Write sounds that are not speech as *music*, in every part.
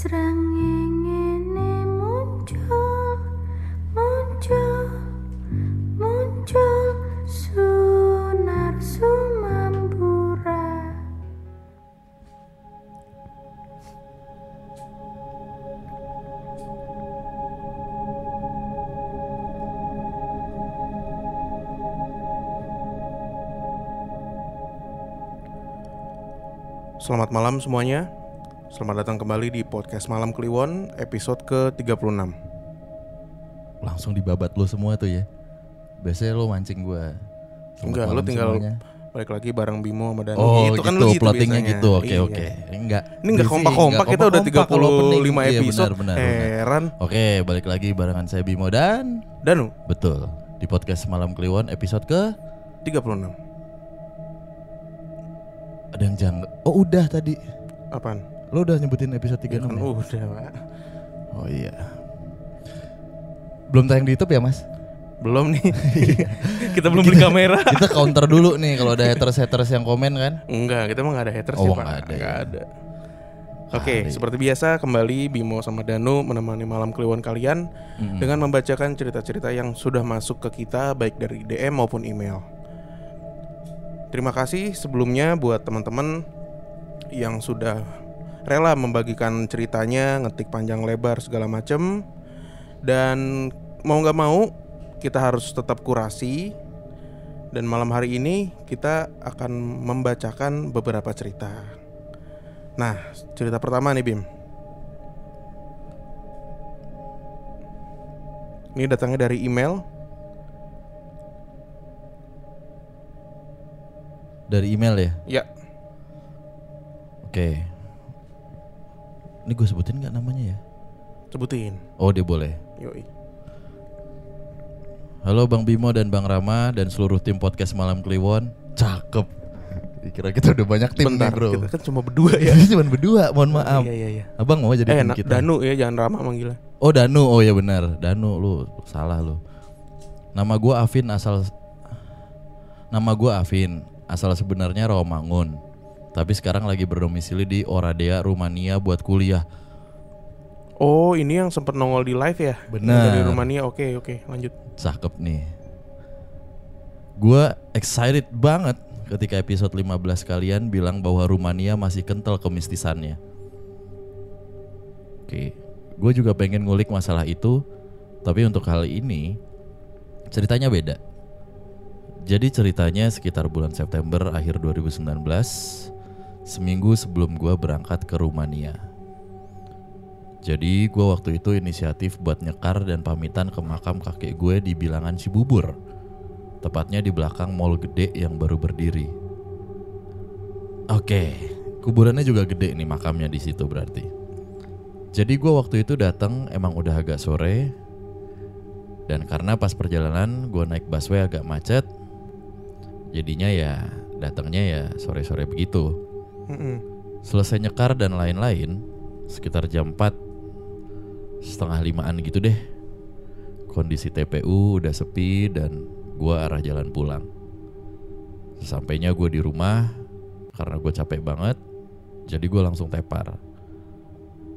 Srengenge muncul, muncul, muncul Sunar Sumambura Selamat malam semuanya. Selamat datang kembali di podcast Malam Kliwon episode ke-36. langsung dibabat lo semua tuh ya. Biasanya lo mancing gua. Enggak, lo tinggal semuanya. balik lagi bareng Bimo sama Dani. Oh itu kan gitu, lu gitu plottingnya biasanya. gitu. Oke Iya. oke. Enggak. Ini enggak kompak-kompak kita udah kompak-kompak kalau opening. 35 Iya, episode. benar, benar, benar. Heran. Oke, balik lagi barengan saya Bimo dan Danu betul di podcast Malam Kliwon episode ke 36. ada yang janggal. Oh udah tadi. Apaan? Lo udah nyebutin episode 36 Ya kan ya? udah, Pak. Oh iya. Belum tayang di YouTube ya mas? Belum nih. *laughs* kita belum beli kamera. Kita counter dulu nih kalau ada haters-haters yang komen kan. Enggak, kita mah enggak ada haters Oh, ya, Pak. nggak ada ya. Ada. Oke, Hari. seperti biasa kembali Bimo sama Danu menemani malam kliwon kalian Mm-mm. dengan membacakan cerita-cerita yang sudah masuk ke kita baik dari DM maupun email. Terima kasih sebelumnya buat teman-teman yang sudah rela membagikan ceritanya, ngetik panjang lebar segala macem dan mau nggak mau kita harus tetap kurasi dan malam hari ini kita akan membacakan beberapa cerita. Nah, cerita pertama nih Bim. Ini datangnya dari email Dari email ya? Ya, Oke. Ini gue sebutin nggak namanya ya? sebutin. Oh dia boleh. Yoi. Halo Bang Bimo dan Bang Rama dan seluruh tim podcast Malam Kliwon. Cakep. Kira kita udah banyak tim Bentar, nih bro. kita kan cuma berdua ya. *laughs* Cuma berdua, mohon maaf. Iya, iya, iya. Abang mau jadi Eh, tim kita? Danu ya, jangan Rama manggilnya. Oh Danu, oh ya benar. Danu lu salah lu. Nama gua Afin asal Nama gua Afin, asal sebenarnya Romangun. Tapi sekarang lagi berdomisili di Oradea, Rumania buat kuliah. Oh, ini yang sempat nongol di live ya? Benar. Dari Rumania. Oke, oke, lanjut. Cakep nih. Gua excited banget ketika episode 15 kalian bilang bahwa Rumania masih kental kemistisannya. Oke, gue juga pengen ngulik masalah itu, tapi untuk kali ini ceritanya beda. Jadi ceritanya sekitar bulan September akhir 2019, seminggu sebelum gua berangkat ke Rumania. Jadi gue waktu itu inisiatif buat nyekar dan pamitan ke makam kakek gue di bilangan Cibubur. Tepatnya di belakang mall gede yang baru berdiri. Oke, kuburannya juga gede nih makamnya di situ berarti. Jadi gue waktu itu datang emang udah agak sore. Dan karena pas perjalanan gue naik busway agak macet. Jadinya ya datangnya ya sore-sore begitu. Mm-mm. Selesai nyekar dan lain-lain Sekitar jam 4 Setengah limaan gitu deh. Kondisi TPU udah sepi dan gua arah jalan pulang. Sesampainya gue di rumah Karena gue capek banget Jadi gue langsung tepar.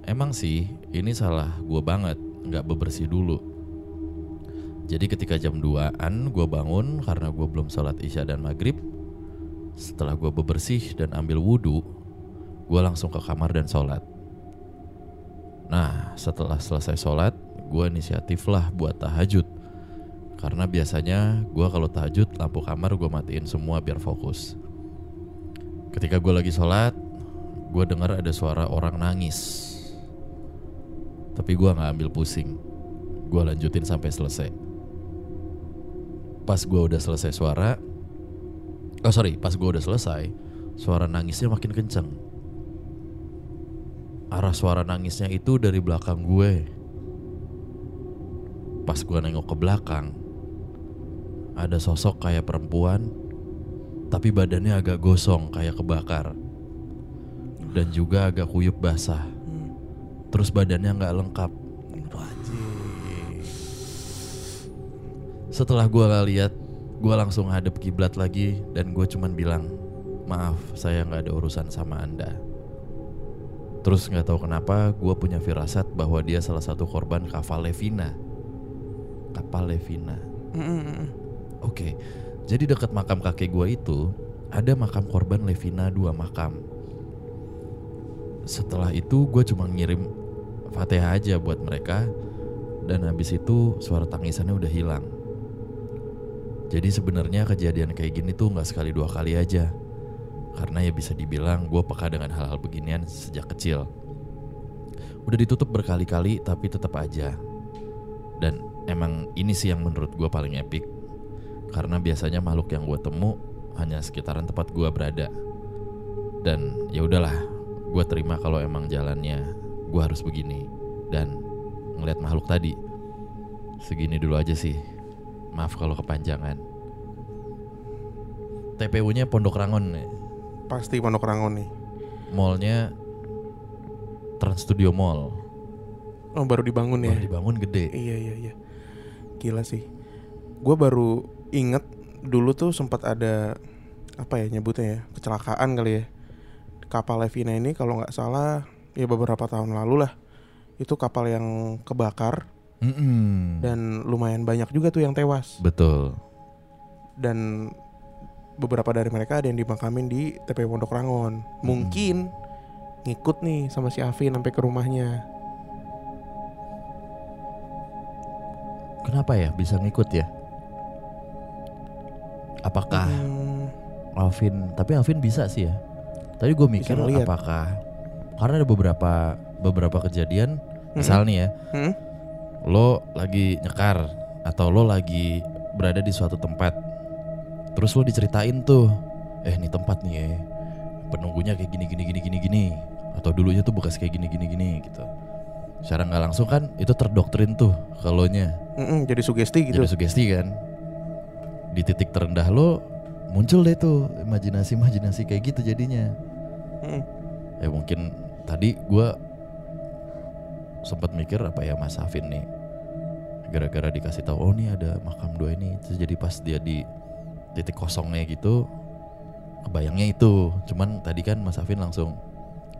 Emang sih ini salah gue banget nggak bebersih dulu. Jadi ketika jam 2an gue bangun karena gue belum sholat isya dan maghrib Setelah gue bebersih dan ambil wudhu gue langsung ke kamar dan sholat. Nah, setelah selesai sholat, gue inisiatif lah buat tahajud. Karena biasanya gue kalau tahajud lampu kamar gue matiin semua biar fokus. Ketika gue lagi sholat, gue dengar ada suara orang nangis. Tapi gue nggak ambil pusing. Gue lanjutin sampai selesai. Pas gue udah selesai suara, oh sorry, pas gue udah selesai, suara nangisnya makin kenceng. Arah suara nangisnya itu dari belakang gue. Pas gue nengok ke belakang, ada sosok kayak perempuan, tapi badannya agak gosong kayak kebakar. Dan juga agak kuyup basah. Terus badannya nggak lengkap. Setelah gue lihat, gue langsung hadap kiblat lagi dan gue cuman bilang, maaf saya nggak ada urusan sama anda. Terus nggak tahu kenapa gue punya firasat bahwa dia salah satu korban kapal Levina. Kapal Levina. Mm. Oke, jadi dekat makam kakek gue itu ada makam korban Levina dua makam. Setelah itu gue cuma ngirim fatihah aja buat mereka dan habis itu suara tangisannya udah hilang. Jadi sebenarnya kejadian kayak gini tuh nggak sekali dua kali aja. Karena ya bisa dibilang gue peka dengan hal-hal beginian sejak kecil. Udah ditutup berkali-kali tapi tetap aja. Dan emang ini sih yang menurut gue paling epic. Karena biasanya makhluk yang gue temu hanya sekitaran tempat gue berada. Dan ya udahlah, gue terima kalau emang jalannya gue harus begini. Dan ngeliat makhluk tadi. Segini dulu aja sih. Maaf kalau kepanjangan. TPU-nya Pondok Rangon nih. Pasti Pondok Rangon nih. Mallnya Trans Studio Mall. Oh baru dibangun ya? Baru dibangun gede. Iya iya iya. Gila sih. Gue baru inget dulu tuh sempat ada apa ya nyebutnya ya kecelakaan kali ya. Kapal Levina ini kalau nggak salah ya beberapa tahun lalu lah. Itu kapal yang kebakar Mm-mm. dan lumayan banyak juga tuh yang tewas. Betul. Dan beberapa dari mereka ada yang dimakamin di TPU Pondok Rangon. Mungkin ngikut nih sama si Afin sampai ke rumahnya. Kenapa ya bisa ngikut ya? Apakah Hmm, Alvin? Tapi Alvin bisa sih ya. Tadi gue mikir apakah karena ada beberapa beberapa kejadian, misal nih ya, hmm? Lo lagi nyekar atau lo lagi berada di suatu tempat, terus lo diceritain tuh, eh nih tempat nih ya, penunggunya kayak gini gini gini gini gini, atau dulunya tuh bekas kayak gini gini gini gitu. Secara nggak langsung kan itu terdoktrin tuh kalau nya. Jadi sugesti gitu. Jadi sugesti kan Di titik terendah lo Muncul deh tuh Imajinasi-imajinasi kayak gitu jadinya Mm-mm. Ya mungkin Tadi gua sempat mikir apa ya Mas Hafin nih Gara-gara dikasih tahu Oh nih ada makam dua ini Terus jadi pas dia di Titik kosongnya gitu Kebayangnya itu Cuman tadi kan Mas Hafin langsung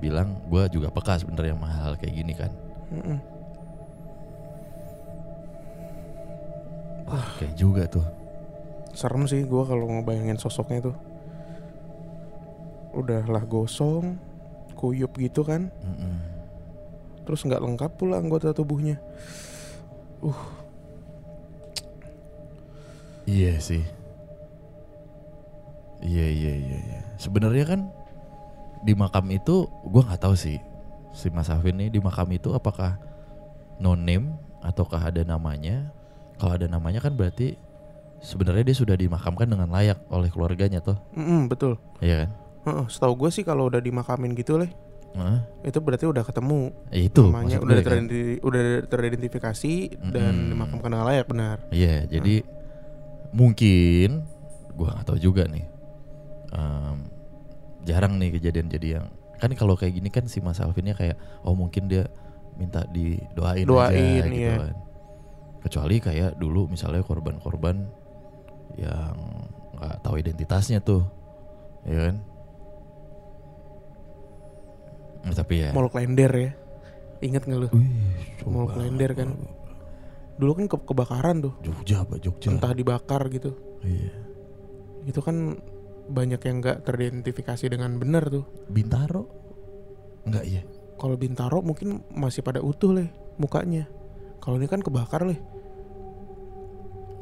Bilang gua juga peka sebenarnya sama hal kayak gini kan Mm-mm. Wah kayak juga tuh Serem sih gua kalau ngebayangin sosoknya tuh. Udahlah gosong, kuyup gitu kan. Mm-mm. Terus nggak lengkap pula anggota tubuhnya. Iya sih. Iya iya iya. iya. Sebenarnya kan di makam itu gua nggak tahu sih si Mas Afin nih di makam itu apakah no name ataukah ada namanya? Kalau ada namanya kan berarti sebenarnya dia sudah dimakamkan dengan layak oleh keluarganya tuh, Mm-mm, betul. iya kan? Heeh, setahu gue sih kalau udah dimakamin gitu leh, Hah? itu berarti udah ketemu Ya itu namanya maksud udah gue kan. udah teridentifikasi dan Mm-mm. dimakamkan dengan layak benar. Iya, jadi mungkin gua nggak tahu juga nih. Em, jarang nih kejadian jadi yang kan kalau kayak gini kan si Mas Alvinnya kayak oh mungkin dia minta didoain aja Doain, gitu iya. kan. Kecuali kayak dulu misalnya korban-korban yang nggak tahu identitasnya tuh, ya kan? Nah, tapi ya. Mall Klender ya. Ingat nggak lu? Wih, Mall coba. Klender kan. Dulu kan ke- kebakaran tuh, Jogja apa Jogja? entah dibakar gitu. Iya. Itu kan banyak yang nggak teridentifikasi dengan benar tuh. Bintaro? Enggak ya? Kalau Bintaro mungkin masih pada utuh leh mukanya. Kalau ini kan kebakar leh.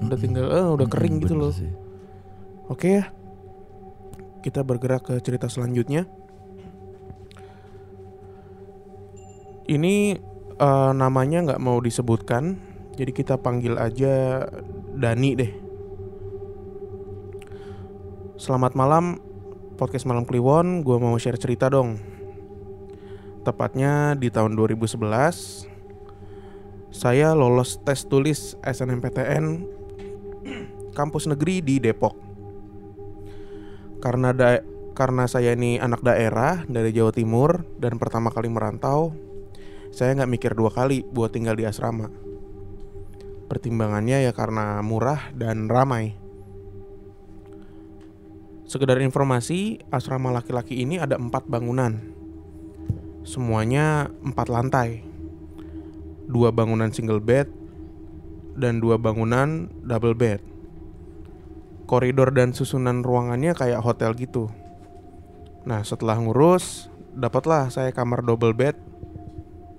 Udah tinggal, eh, udah kering gitu loh. sih. Oke ya. Kita bergerak ke cerita selanjutnya. Ini eh, namanya nggak mau disebutkan, jadi kita panggil aja Dani deh. Selamat malam, podcast malam Kliwon. Gue mau share cerita dong. Tepatnya di tahun 2011, saya lolos tes tulis SNMPTN kampus negeri di Depok. Karena da- karena saya ini anak daerah dari Jawa Timur dan pertama kali merantau, saya nggak mikir dua kali buat tinggal di asrama. Pertimbangannya ya karena murah dan ramai. Sekedar informasi, asrama laki-laki ini ada empat bangunan. Semuanya empat lantai. Dua bangunan single bed dan dua bangunan double bed. Koridor dan susunan ruangannya kayak hotel gitu. Nah, setelah ngurus, dapatlah saya kamar double bed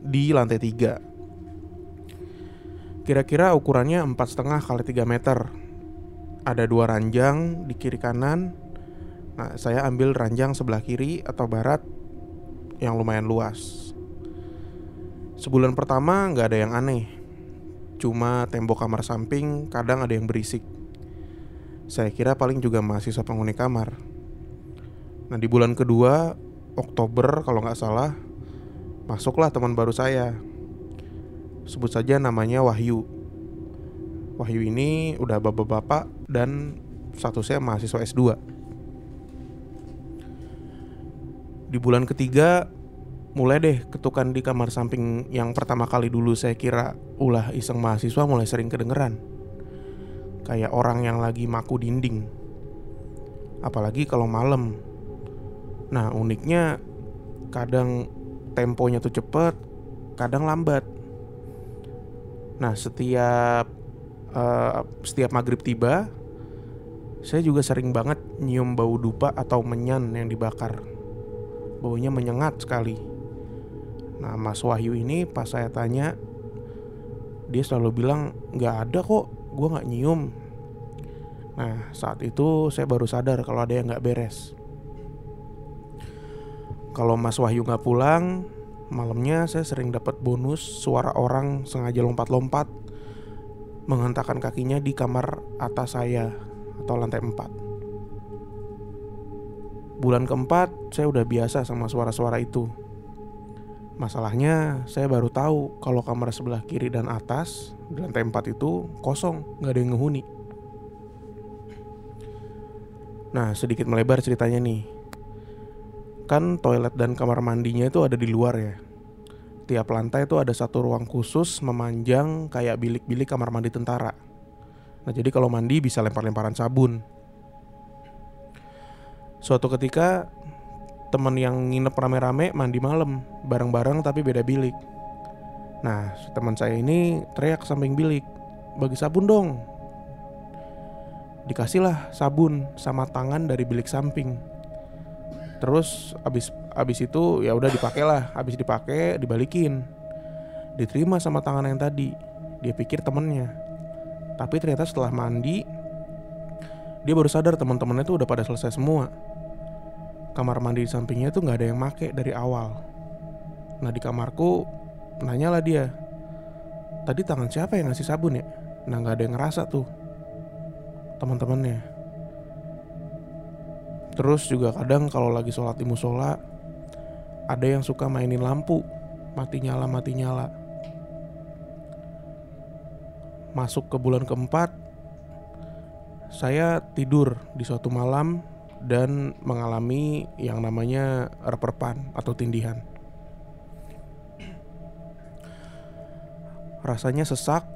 di lantai tiga. Kira-kira ukurannya empat setengah kali 3 meter. Ada dua ranjang di kiri kanan. Nah, saya ambil ranjang sebelah kiri atau barat yang lumayan luas. Sebulan pertama nggak ada yang aneh. Cuma tembok kamar samping kadang ada yang berisik. Saya kira paling juga mahasiswa penghuni kamar. Nah di bulan kedua Oktober kalau nggak salah masuklah teman baru saya. Sebut saja namanya Wahyu. Wahyu ini udah bapak-bapak dan statusnya mahasiswa S2. Di bulan ketiga mulai deh ketukan di kamar samping yang pertama kali dulu saya kira ulah iseng mahasiswa mulai sering kedengeran. Kayak orang yang lagi maku dinding. Apalagi kalau malam. Nah, uniknya kadang temponya tuh cepet, kadang lambat. Nah, setiap uh, setiap maghrib tiba, saya juga sering banget nyium bau dupa atau menyan yang dibakar. Baunya menyengat sekali. Nah, Mas Wahyu ini pas saya tanya, dia selalu bilang nggak ada kok, gue nggak nyium. Nah, saat itu saya baru sadar kalau ada yang nggak beres. Kalau Mas Wahyu nggak pulang, malamnya saya sering dapat bonus suara orang sengaja lompat-lompat menghentakkan kakinya di kamar atas saya atau lantai 4. Bulan keempat saya udah biasa sama suara-suara itu. Masalahnya saya baru tahu kalau kamar sebelah kiri dan atas di lantai 4 itu kosong, nggak ada yang ngehuni. Nah sedikit melebar ceritanya nih kan toilet dan kamar mandinya itu ada di luar ya. Tiap lantai itu ada satu ruang khusus memanjang kayak bilik-bilik kamar mandi tentara. Nah, jadi kalau mandi bisa lempar-lemparan sabun. Suatu ketika teman yang nginep rame-rame mandi malam, bareng-bareng tapi beda bilik. Nah, teman saya ini teriak samping bilik, "Bagi sabun dong." Dikasihlah sabun sama tangan dari bilik samping terus abis abis itu ya udah dipakai lah. Abis dipakai dibalikin. Diterima sama tangan yang tadi. Dia pikir temennya. Tapi ternyata setelah mandi dia baru sadar teman-temannya tuh udah pada selesai semua. Kamar mandi di sampingnya tuh nggak ada yang make dari awal. Nah di kamarku nanya lah dia tadi tangan siapa yang ngasih sabun ya? Nah nggak ada yang ngerasa tuh teman-temannya Terus juga kadang kalau lagi sholat di musola ada yang suka mainin lampu mati nyala mati nyala. Masuk ke bulan keempat, saya tidur di suatu malam dan mengalami yang namanya reperpan atau tindihan. Rasanya sesak,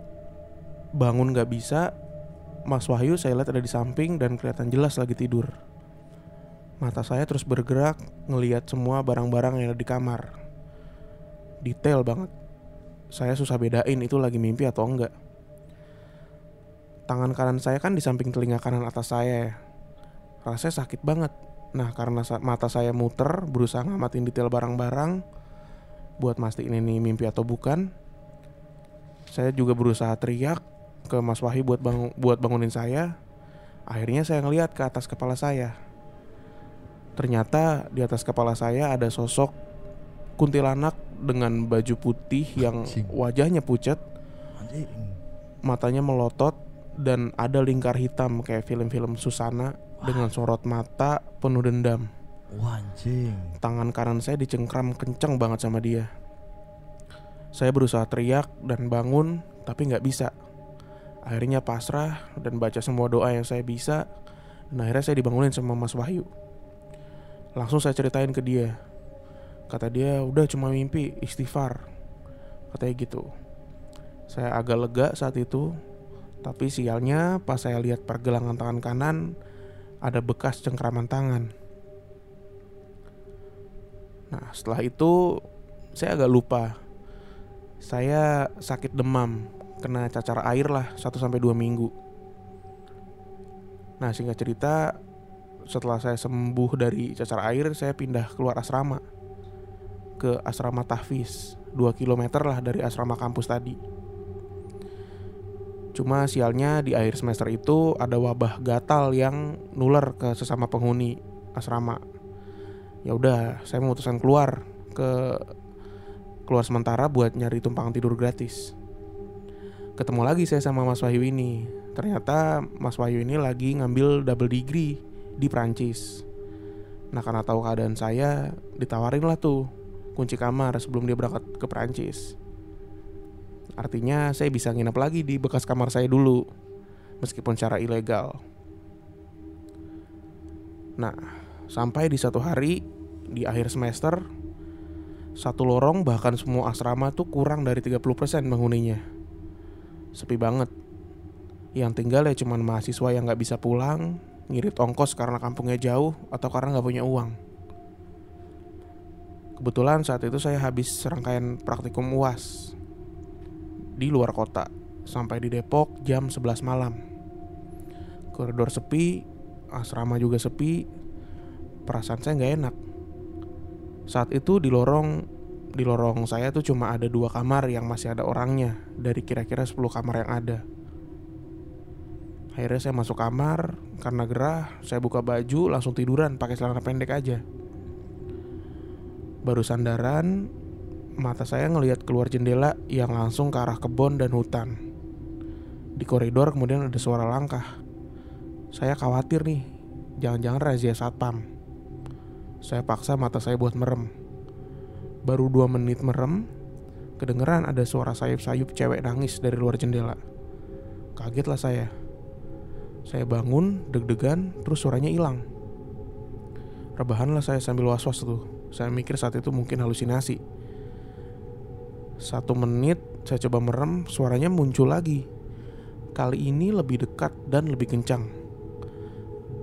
bangun gak bisa. Mas Wahyu saya lihat ada di samping dan kelihatan jelas lagi tidur. Mata saya terus bergerak ngeliat semua barang-barang yang ada di kamar. Detail banget. Saya susah bedain itu lagi mimpi atau enggak. Tangan kanan saya kan di samping telinga kanan atas saya ya. Rasanya sakit banget. Nah karena mata saya muter berusaha ngamatin detail barang-barang buat mastiin ini mimpi atau bukan. Saya juga berusaha teriak ke Mas Wahyu buat buat bangunin saya. Akhirnya saya ngeliat ke atas kepala saya Ternyata di atas kepala saya ada sosok kuntilanak dengan baju putih yang wajahnya pucat, matanya melotot dan ada lingkar hitam kayak film-film Susana dengan sorot mata penuh dendam. Tangan kanan saya dicengkram kenceng banget sama dia. Saya berusaha teriak dan bangun, tapi nggak bisa. Akhirnya pasrah dan baca semua doa yang saya bisa. Dan akhirnya saya dibangunin sama Mas Wahyu. Langsung saya ceritain ke dia. Kata dia, udah cuma mimpi, istighfar. Katanya gitu. Saya agak lega saat itu, tapi sialnya pas saya lihat pergelangan tangan kanan, ada bekas cengkraman tangan. Nah setelah itu saya agak lupa. Saya sakit demam, kena cacar air lah 1 sampai 2 minggu. Nah, singkat cerita setelah saya sembuh dari cacar air, saya pindah keluar asrama ke asrama tahfiz 2 km lah dari asrama kampus tadi. Cuma sialnya di akhir semester itu ada wabah gatal yang nular ke sesama penghuni asrama. Ya udah, saya memutuskan keluar ke keluar sementara buat nyari tumpang tidur gratis. Ketemu lagi saya sama Mas Wahyu ini. Ternyata Mas Wahyu ini lagi ngambil double degree di Prancis. Nah karena tahu keadaan saya, ditawarin lah tuh kunci kamar sebelum dia berangkat ke Prancis. Artinya saya bisa nginep lagi di bekas kamar saya dulu Meskipun secara ilegal Nah sampai di satu hari Di akhir semester Satu lorong bahkan semua asrama tuh kurang dari 30% penghuninya Sepi banget Yang tinggal ya cuman mahasiswa yang gak bisa pulang Ngirit ongkos karena kampungnya jauh Atau karena gak punya uang Kebetulan saat itu saya habis serangkaian praktikum UAS di luar kota sampai di Depok jam 11 malam. Koridor sepi, asrama juga sepi, perasaan saya nggak enak. Saat itu di lorong di lorong saya tuh cuma ada dua kamar yang masih ada orangnya dari kira-kira 10 kamar yang ada. Akhirnya saya masuk kamar karena gerah, saya buka baju langsung tiduran pakai celana pendek aja. Baru sandaran, mata saya ngelihat keluar jendela yang langsung ke arah kebun dan hutan. Di koridor kemudian ada suara langkah. Saya khawatir nih, jangan-jangan razia satpam. Saya paksa mata saya buat merem. Baru dua menit merem, kedengeran ada suara sayup-sayup cewek nangis dari luar jendela. Kagetlah saya. Saya bangun, deg-degan, terus suaranya hilang. Rebahanlah saya sambil was-was tuh. Saya mikir saat itu mungkin halusinasi. Satu menit saya coba merem, suaranya muncul lagi. Kali ini lebih dekat dan lebih kencang.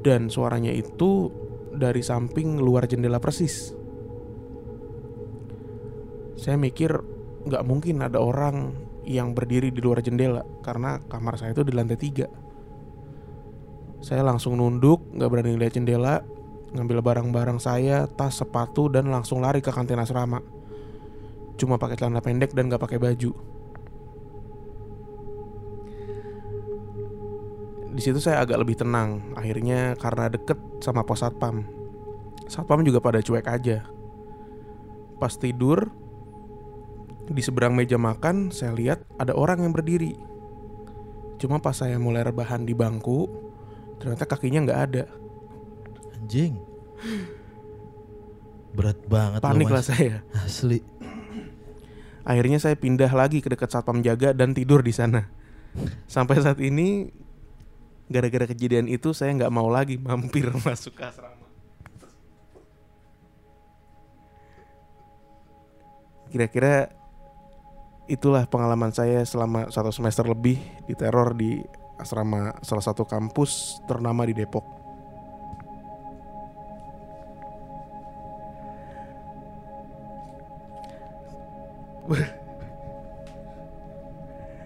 Dan suaranya itu dari samping luar jendela persis. Saya mikir nggak mungkin ada orang yang berdiri di luar jendela karena kamar saya itu di lantai tiga. Saya langsung nunduk, nggak berani lihat jendela, ngambil barang-barang saya, tas, sepatu, dan langsung lari ke kantin asrama. Cuma pakai celana pendek dan gak pakai baju. Di situ saya agak lebih tenang. Akhirnya karena deket sama pos satpam. Satpam juga pada cuek aja. Pas tidur, di seberang meja makan saya lihat ada orang yang berdiri. Cuma pas saya mulai rebahan di bangku, ternyata kakinya nggak ada. Anjing. Berat banget Panik lah saya. Asli. Akhirnya saya pindah lagi ke dekat satpam jaga dan tidur di sana. Sampai saat ini, gara-gara kejadian itu saya nggak mau lagi mampir *laughs* masuk ke asrama. Kira-kira itulah pengalaman saya selama satu semester lebih di teror di asrama salah satu kampus ternama di Depok.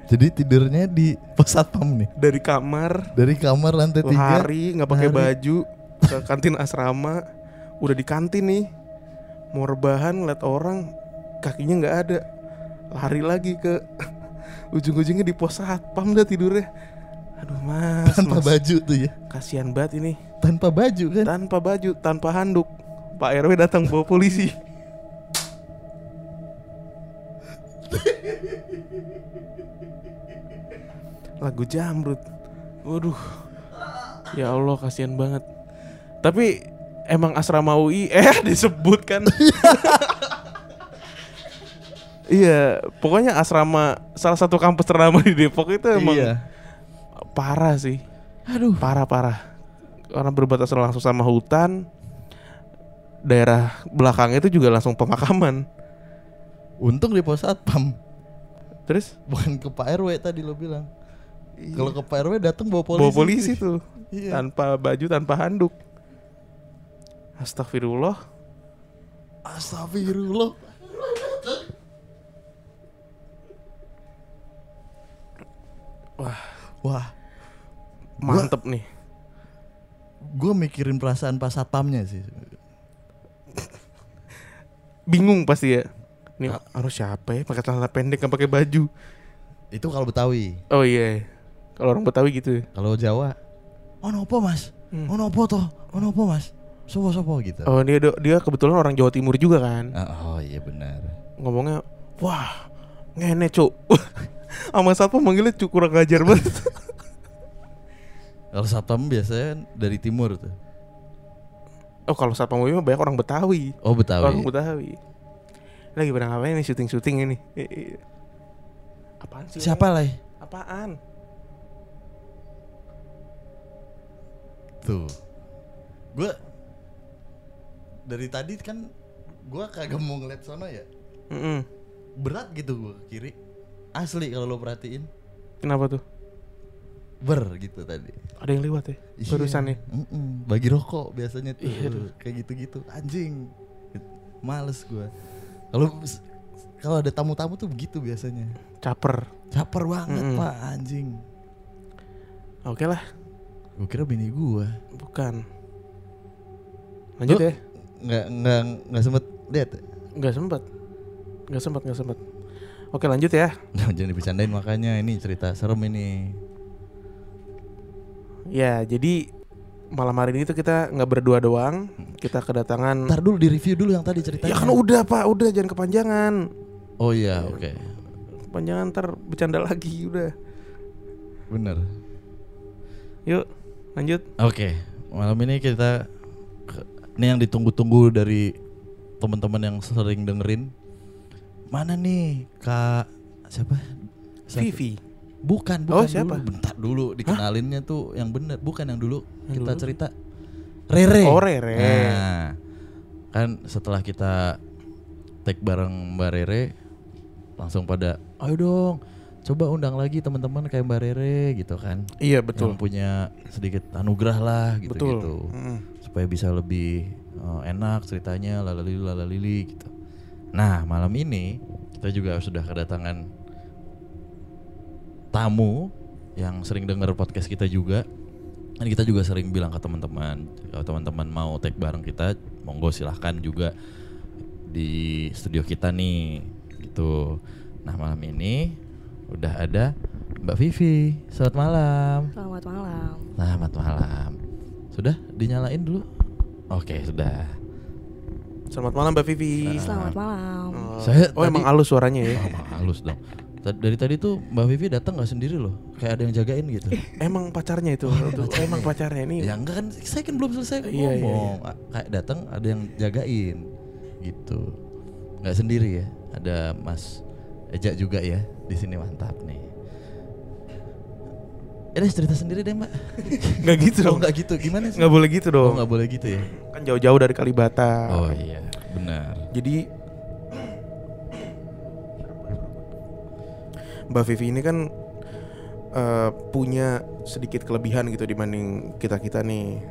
Jadi tidurnya di pos satpam nih. Dari kamar Dari kamar lantai tiga. lari nggak pakai baju ke kantin asrama udah di kantin nih mau rebahan ngeliat orang kakinya nggak ada lari lagi ke *laughs* ujung-ujungnya di pos satpam dah tidurnya aduh mas Tanpa mas, baju tuh ya. kasihan banget ini. Tanpa baju kan. tanpa baju tanpa handuk. Pak rw datang bawa polisi. Lagu jamrut. Waduh. Ya allah kasihan banget. Tapi emang asrama UI *laughs* eh disebutkan iya pokoknya asrama salah satu kampus ternama di Depok itu emang Iya parah sih. Aduh. Parah parah. Karena berbatasan langsung sama hutan daerah belakang itu juga langsung pemakaman. Untung di pos satpam. Terus? Bukan ke pak rw tadi lo bilang. Iya. kalau ke pak rw datang bawa polisi. Bawa polisi tuh. Iya. tanpa baju tanpa handuk. Astagfirullah. Astagfirullah. Wah. Wah, mantep nih. gue mikirin perasaan pas satpamnya sih. Bingung pasti ya. Ini harus siapa ya? Pakai celana pendek nggak pakai baju. Itu kalau Betawi. Oh iya. Kalau orang Betawi gitu. Kalau Jawa, oh nopo mas, Hmm. oh nopo toh, oh nopo mas, sopo sopo gitu. Oh dia dia kebetulan orang Jawa Timur juga kan. Ah, oh iya benar. Ngomongnya, wah ngene cuk. *laughs* Sama satpam manggilnya cuk kurang ngajar banget. *laughs* Kalau satpam biasanya dari timur tuh. oh kalau satpam mah banyak orang Betawi. Oh Betawi. Orang Betawi. Lagi pada ngapain nih syuting-syuting ini? Eh, eh. Apaan sih? Siapa lah? Apaan? Tuh. Gue dari tadi kan gue kagak mau ngeliat sono ya. Mm-mm. Berat gitu gue ke kiri. Asli kalau lo perhatiin. Kenapa tuh? Ber gitu tadi. Ada yang lewat ya? Iya. Barusan ya? Mm-mm. Bagi rokok biasanya tuh aduh. kayak gitu-gitu. Anjing. Males gue. Kalau kalau ada tamu-tamu tuh begitu biasanya. Caper. Caper banget Mm-mm. pak anjing. Oke lah, Gue kira bini gue. bukan. Lanjut Lu- ya? Nggak nggak nggak sempet lihat. ya? Nggak sempat. Nggak sempat, nggak sempat. Oke lanjut ya. *laughs* Jangan dibecandain makanya ini cerita serem ini. Ya, jadi malam hari ini tuh kita nggak berdua doang. Kita kedatangan. Ntar dulu di review dulu yang tadi ceritanya. Ya kan udah pak, udah jangan kepanjangan. Oh iya, oke. Kepanjangan ntar bercanda lagi udah. Bener. Yuk, lanjut. Oke, malam ini kita ini yang ditunggu-tunggu dari teman-teman yang sering dengerin. Mana nih Kak siapa? Siapa? Vivi. Bukan, Oh, bukan siapa? dulu. Bentar dulu dikenalinnya tuh yang bener, bukan yang dulu Yang kita dulu? cerita. Rere. Oh, Rere. Nah, kan setelah kita take bareng Mbak Rere langsung pada ayo dong coba undang lagi teman-teman kayak Mbak Rere gitu kan Iya betul. yang punya sedikit anugerah lah gitu Betul. gitu Mm. supaya bisa lebih eh, enak ceritanya lalalili lalalili gitu nah malam ini kita juga sudah kedatangan tamu yang sering dengar podcast kita juga dan kita juga sering bilang ke teman-teman kalau teman-teman mau take bareng kita monggo silahkan juga di studio kita nih gitu nah malam ini udah ada Mbak Vivi selamat malam Selamat malam. Selamat malam. Sudah dinyalain dulu? Oke, sudah. Selamat malam Mbak Vivi. Selamat malam. Oh, Saya oh tadi- emang halus suaranya ya. *laughs* Oh, halus dong. Dari tadi tuh Mbak Vivi datang nggak sendiri loh, kayak ada yang jagain gitu. *laughs* Emang pacarnya itu. Tuh, emang pacarnya ini. ya enggak kan, saya kan belum selesai Iya, iya, ngomong. A- Kayak datang ada yang jagain, gitu. Nggak sendiri ya, ada Mas Eja juga ya di sini mantap nih. Ya deh, cerita sendiri deh mbak. Nggak gitu Oh dong. nggak gitu, gimana sih? Nggak boleh gitu Oh dong. nggak boleh gitu ya? Kan jauh-jauh dari Kalibata. Oh iya, benar. Jadi Mbak Vivi ini kan eh, punya sedikit kelebihan gitu dibanding kita-kita nih.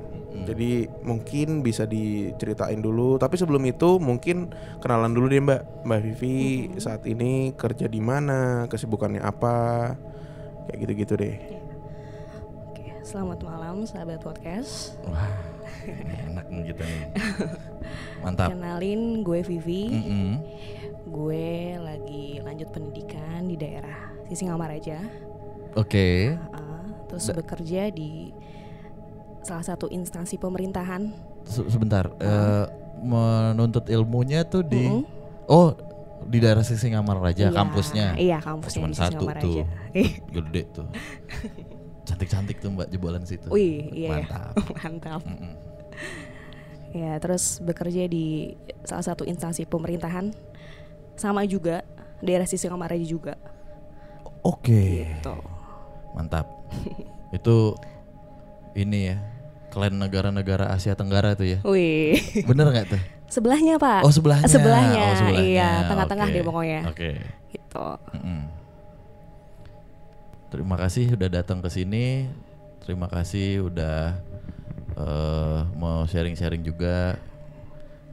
Jadi mungkin bisa diceritain dulu. Tapi sebelum itu mungkin kenalan dulu deh Mbak. Mbak Vivi saat ini kerja di mana, kesibukannya apa, kayak gitu-gitu deh. Selamat malam sahabat podcast. Wah, enak nih kita nih. *laughs* Mantap. Kenalin gue Vivi. Mm-mm. Gue lagi lanjut pendidikan di daerah Sisingamaraja. Oke. Uh, terus bekerja di salah satu instansi pemerintahan. Se- Sebentar. eh, menuntut ilmunya tuh di Mm-mm. Oh, di daerah Sisingamaraja Iya, kampusnya. Iya, kampusnya Cuman di satu tuh. Gede tuh. *laughs* Cantik-cantik tuh Mbak jebolan situ. Wih, iya. ya. Mantap. *laughs* Mantap. Mm-mm. Ya, terus bekerja di salah satu instansi pemerintahan sama juga daerah Sisingamaraja juga. Oke. Tuh. Mantap. *laughs* Itu ini ya. Klan negara-negara Asia Tenggara tuh ya. Wih. *laughs* Bener nggak tuh? Sebelahnya, Pak. Oh sebelahnya. Sebelahnya, Oh, sebelahnya. iya, tengah-tengah Oke. deh pokoknya. Oke. Gitu. Mm-mm. Terima kasih udah datang ke sini. Terima kasih udah eh, mau sharing-sharing juga.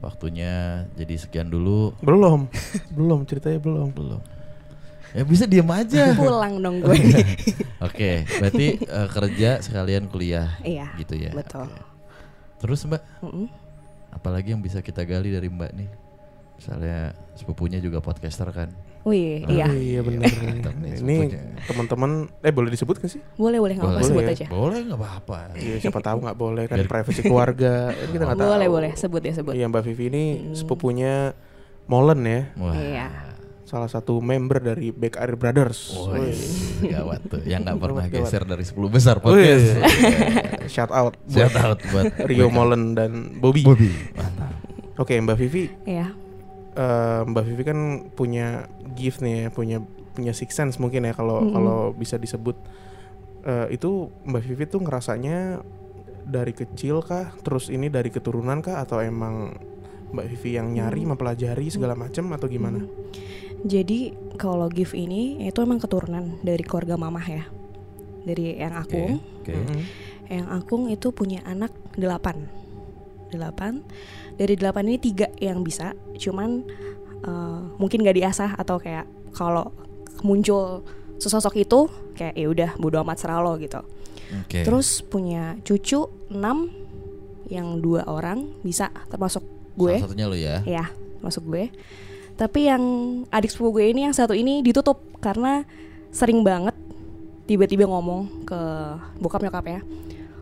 Waktunya jadi sekian dulu. Belum, belum ceritanya belum. Belum. Ya bisa diem aja. *laughs* Pulang dong gue. *laughs* Oke, berarti eh, kerja sekalian kuliah Iya, gitu ya. betul. Oke. Terus Mbak, Mm-mm. apalagi yang bisa kita gali dari Mbak nih? Misalnya sepupunya juga podcaster kan. Wih, Oh, iya. iya bener. Mantap nih Ini sepupunya. teman-teman, eh boleh disebut gak sih? Boleh, boleh nggak apa Boleh. sebut aja. Boleh nggak apa-apa. Iya siapa tahu nggak boleh kan privasi keluarga. Ini kita nggak tahu. Boleh, boleh sebut ya sebut. Iya Mbak Vivi ini Hmm. sepupunya Molen ya, Wah. Iya. salah satu member dari Back Air Brothers. Wih, gawat tuh. Yang nggak pernah Gawat, geser dari 10 besar Wih, podcast. shout out Shout out buat Rio. Molen dan Bobby. Bobby. Mantap. Oke Mbak Vivi, Iya. Eh, Mbak Vivi kan punya gift nih ya, punya punya six sense mungkin ya kalau Mm-mm. kalau bisa disebut. Eh, itu Mbak Vivi tuh ngerasanya dari kecil kah, terus ini dari keturunan kah, atau emang Mbak Vivi yang nyari, Hmm. mempelajari segala macam atau gimana? Hmm. Jadi kalau gift ini itu emang keturunan dari keluarga mamah ya. Dari yang Oke. Akung. Oke. Mm-mm. Yang Akung itu punya anak delapan. Delapan. Dari delapan ini tiga yang bisa. Cuman eh, mungkin gak diasah atau kayak kalau muncul sesosok itu kayak ya udah bodo amat serah lo gitu. Oke. Terus punya cucu enam yang dua orang bisa termasuk gue. Salah satunya lo ya. Ya, masuk gue. Tapi yang adik sepupu gue ini yang satu ini ditutup karena sering banget tiba-tiba ngomong ke bokap nyokap ya.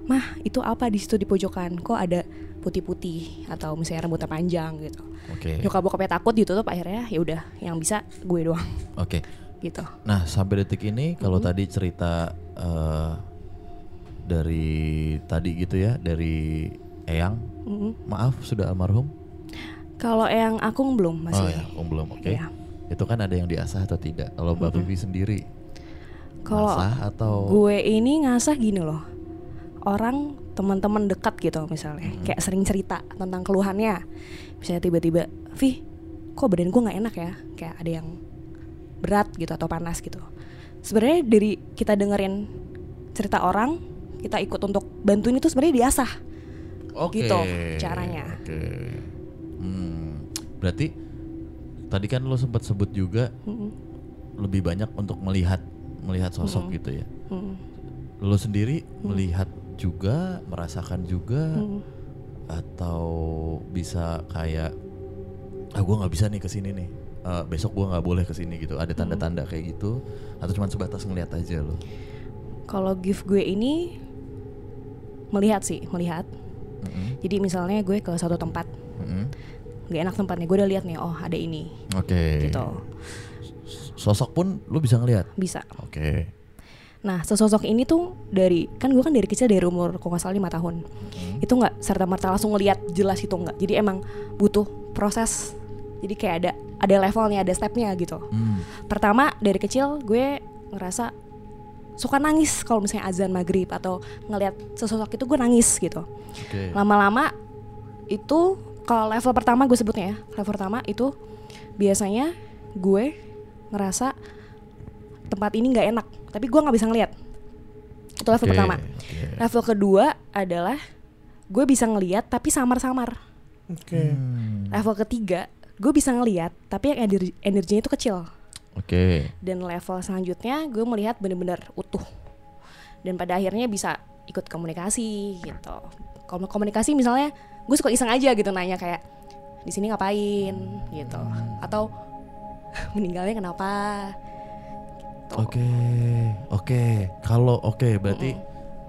Mah, itu apa di situ di pojokan? Kok ada putih-putih atau misalnya rambutnya panjang gitu. Oke. Nyokap bokapnya takut ditutup akhirnya ya udah yang bisa gue doang Oke. gitu. Nah, sampai detik ini kalau Mm-hmm. tadi cerita eh, dari tadi gitu ya, dari Eyang, Mm-mm. maaf sudah almarhum. Kalau yang Akung belum masih. Oh ya, oh, belum. Oke. Iya. Itu kan ada yang diasah atau tidak? Kalau Mbak Vivi sendiri, Kalau asah atau gue ini ngasah gini loh orang teman-teman dekat gitu misalnya Hmm. kayak sering cerita tentang keluhannya misalnya tiba-tiba Vi kok badan gue nggak enak ya kayak ada yang berat gitu atau panas gitu sebenarnya dari kita dengerin cerita orang kita ikut untuk bantuin itu sebenarnya diasah Oke. gitu caranya. Oke. Hmm, berarti tadi kan lo sempat sebut juga Mm-mm. lebih banyak untuk melihat melihat sosok Mm-mm. gitu ya. Mm-mm. Lo sendiri Hmm. melihat juga, merasakan juga, Mm-mm. atau bisa kayak ah gue nggak bisa nih ke sini nih. Eh, besok gue nggak boleh ke sini gitu. Ada tanda-tanda kayak gitu atau cuma sebatas ngeliat aja lo. kalau gift gue ini melihat sih melihat Mm-mm, jadi misalnya gue ke suatu tempat mm-mm. nggak enak tempatnya gue udah lihat nih oh ada ini Oke. gitu Sosok pun lo bisa ngeliat. bisa Oke. Nah sesosok ini tuh dari kan gue kan dari kecil dari umur kok nggak salah lima tahun Mm. itu nggak serta merta langsung ngeliat jelas itu nggak jadi emang butuh proses jadi kayak ada ada levelnya ada stepnya gitu Hmm. pertama dari kecil gue ngerasa suka nangis kalau misalnya azan maghrib atau ngelihat sesosok itu gue nangis gitu Oke. lama-lama itu kalau level pertama gue sebutnya ya level pertama itu biasanya gue ngerasa tempat ini nggak enak tapi gue nggak bisa ngelihat itu level Oke, pertama. oke. level kedua adalah gue bisa ngelihat tapi samar-samar. Oke. Hmm, level ketiga gue bisa ngelihat tapi yang energi energinya itu kecil. Oke. dan level selanjutnya gue melihat bener-bener utuh. Dan pada akhirnya bisa ikut komunikasi gitu. Kalau komunikasi misalnya gue suka iseng aja gitu nanya kayak di sini ngapain? gitu. Atau meninggalnya kenapa gitu. Oke. Oke. Kalau oke berarti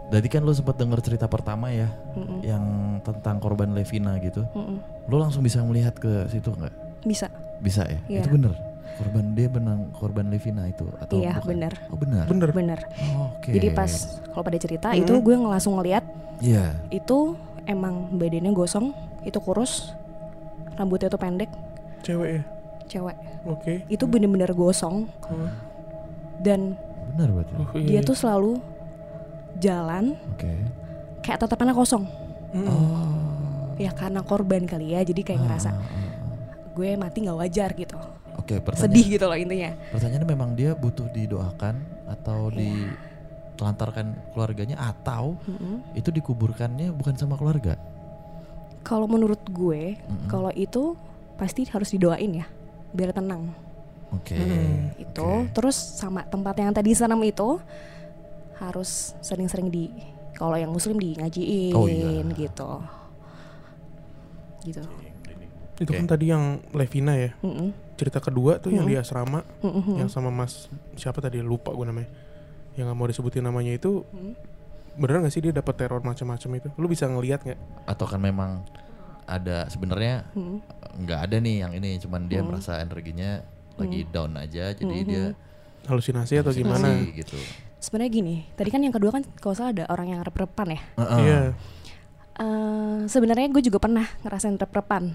Berarti kan lo sempat dengar cerita pertama ya Mm-mm, yang tentang korban Levina gitu. mm-mm. Lo langsung bisa melihat ke situ nggak? bisa Bisa ya? Iya. Itu bener. Korban dia benang korban Levina itu atau Iya, bukan? bener. Oh benar. Bener. bener Oh, Oke. jadi pas kalau pada cerita Mm-mm. itu gue langsung ngeliat Iya. itu emang badannya gosong itu kurus rambutnya tuh pendek Cewek ya. cewek Oke. itu bener-bener gosong Oh, dan Benar oh, iya. dia tuh selalu jalan Oke. kayak tatapannya kosong Mm. Oh. ya karena korban kali ya jadi kayak ngerasa Ah, ah, ah. gue mati nggak wajar gitu Oke, pertanyaan sedih gitu loh intinya Pertanyaannya memang dia butuh didoakan atau Iya. ditelantarkan keluarganya atau Mm-mm. itu dikuburkannya bukan sama keluarga? kalau menurut gue Mm-mm. kalau itu pasti harus didoain ya biar tenang Oke. itu Oke. terus sama tempat yang tadi serem itu harus sering-sering di kalau yang muslim di ngajiin Oh, iya. gitu gitu Itu kan tadi yang Levina ya. Mm-mm. Cerita kedua tuh yang di asrama Mm-mm. yang sama Mas siapa tadi lupa gue namanya. Yang nggak mau disebutin namanya itu Mm. beneran gak sih dia dapat teror macam-macam itu? Lu bisa ngelihat nggak? Atau kan memang ada sebenarnya Mm. nggak ada nih yang ini, cuman dia Hmm. merasa energinya lagi down aja, jadi Hmm. dia Halusinasi atau gimana? gitu. sebenarnya gini tadi kan yang kedua kan kalau salah ada orang yang rep-repan ya Heeh. Iya. Eh, sebenarnya gue juga pernah ngerasain rep-repan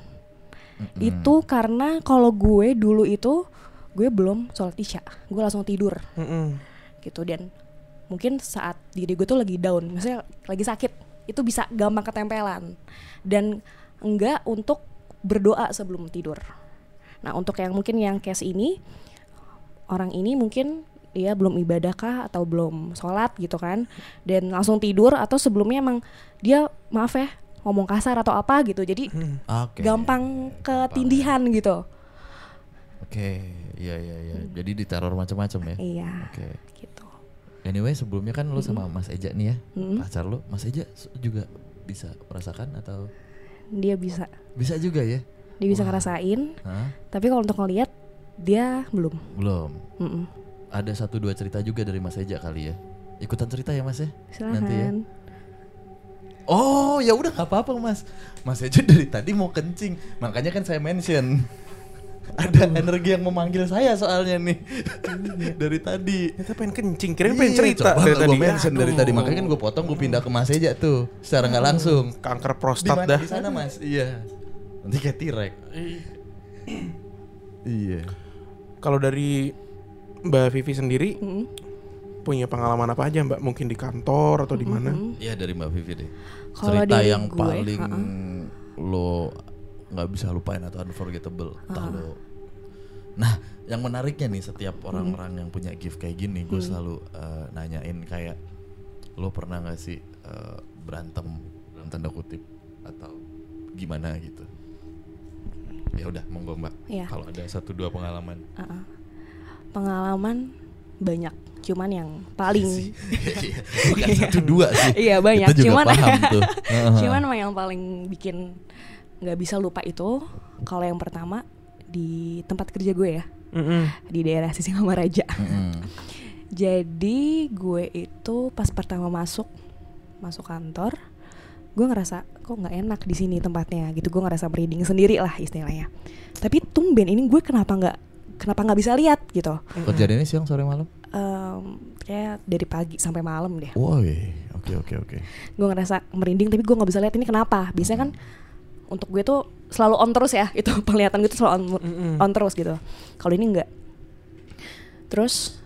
Mm-mm. itu karena kalau gue dulu itu gue belum sholat isya gue langsung tidur Mm-mm. gitu dan mungkin saat diri gue tuh lagi down misalnya lagi sakit itu bisa gampang ketempelan dan enggak untuk berdoa sebelum tidur nah untuk yang mungkin yang case ini orang ini mungkin dia belum ibadah kah atau belum sholat gitu kan dan langsung tidur atau sebelumnya emang dia maaf ya ngomong kasar atau apa gitu jadi Hmm. Oke. gampang ketindihan gitu Oke, iya iya iya. Jadi diteror macam-macam ya. iya Oke. gitu Anyway, sebelumnya kan lu sama Mas Eja nih ya, Mm-mm. pacar lu. Mas Eja juga bisa merasakan atau dia bisa bisa juga ya? Dia bisa Wah. ngerasain Hah? tapi kalau untuk ngelihat dia belum Belum. Mm-mm. Ada satu dua cerita juga dari Mas Eja kali ya. Ikutan cerita ya Mas ya? silahkan Nanti ya. Oh ya udah nggak apa-apa Mas. Mas Eja dari tadi mau kencing, makanya kan saya mention. *laughs* Ada energi yang memanggil saya soalnya nih *laughs* dari tadi. Ternyata pengen kencing, kirain pengen Iya, cerita coba dari tadi. gua mention dari Aduh. tadi makanya kan gue potong gue pindah ke Mas Eja tuh secara nggak langsung. kanker Di prostat mana dah. di sana Mas? Iya. Nanti kayak tirek. *coughs* iya. Kalau dari Mbak Vivi sendiri Mm-mm. punya pengalaman apa aja Mbak? Mungkin di kantor atau di mana? Iya dari Mbak Vivi deh. Kalau Cerita dari yang gue, paling ha-ha. lo nggak bisa lupain atau unforgettable. Entah lo. Nah, yang menariknya nih setiap orang-orang yang punya gift kayak gini, gue selalu eh, nanyain kayak lo pernah nggak sih eh, berantem dalam tanda kutip atau gimana gitu. Ya udah, monggo Mbak. Iya. Kalau ada satu dua pengalaman. Uh-uh. pengalaman banyak cuman yang paling Iya, *laughs* Bukan satu dua sih. iya banyak Kita juga cuman paham *laughs* tuh. cuman yang paling bikin nggak bisa lupa itu kalau yang pertama di tempat kerja gue ya Mm-mm. di daerah Sisingamaraja Mm-mm. Jadi gue itu pas pertama masuk masuk kantor, gue ngerasa kok nggak enak di sini tempatnya gitu. Gue ngerasa merinding sendiri lah istilahnya. Tapi tumben ini gue kenapa nggak kenapa nggak bisa lihat gitu? Kejadiannya siang sore malam? Em, kayak dari pagi sampai malam deh. Woi, oke oke oke. Gue ngerasa merinding tapi gue nggak bisa lihat ini kenapa? Biasanya kan untuk gue tuh selalu on terus ya *laughs* itu penglihatan gue tuh selalu on, on terus gitu. Kalau ini enggak. Terus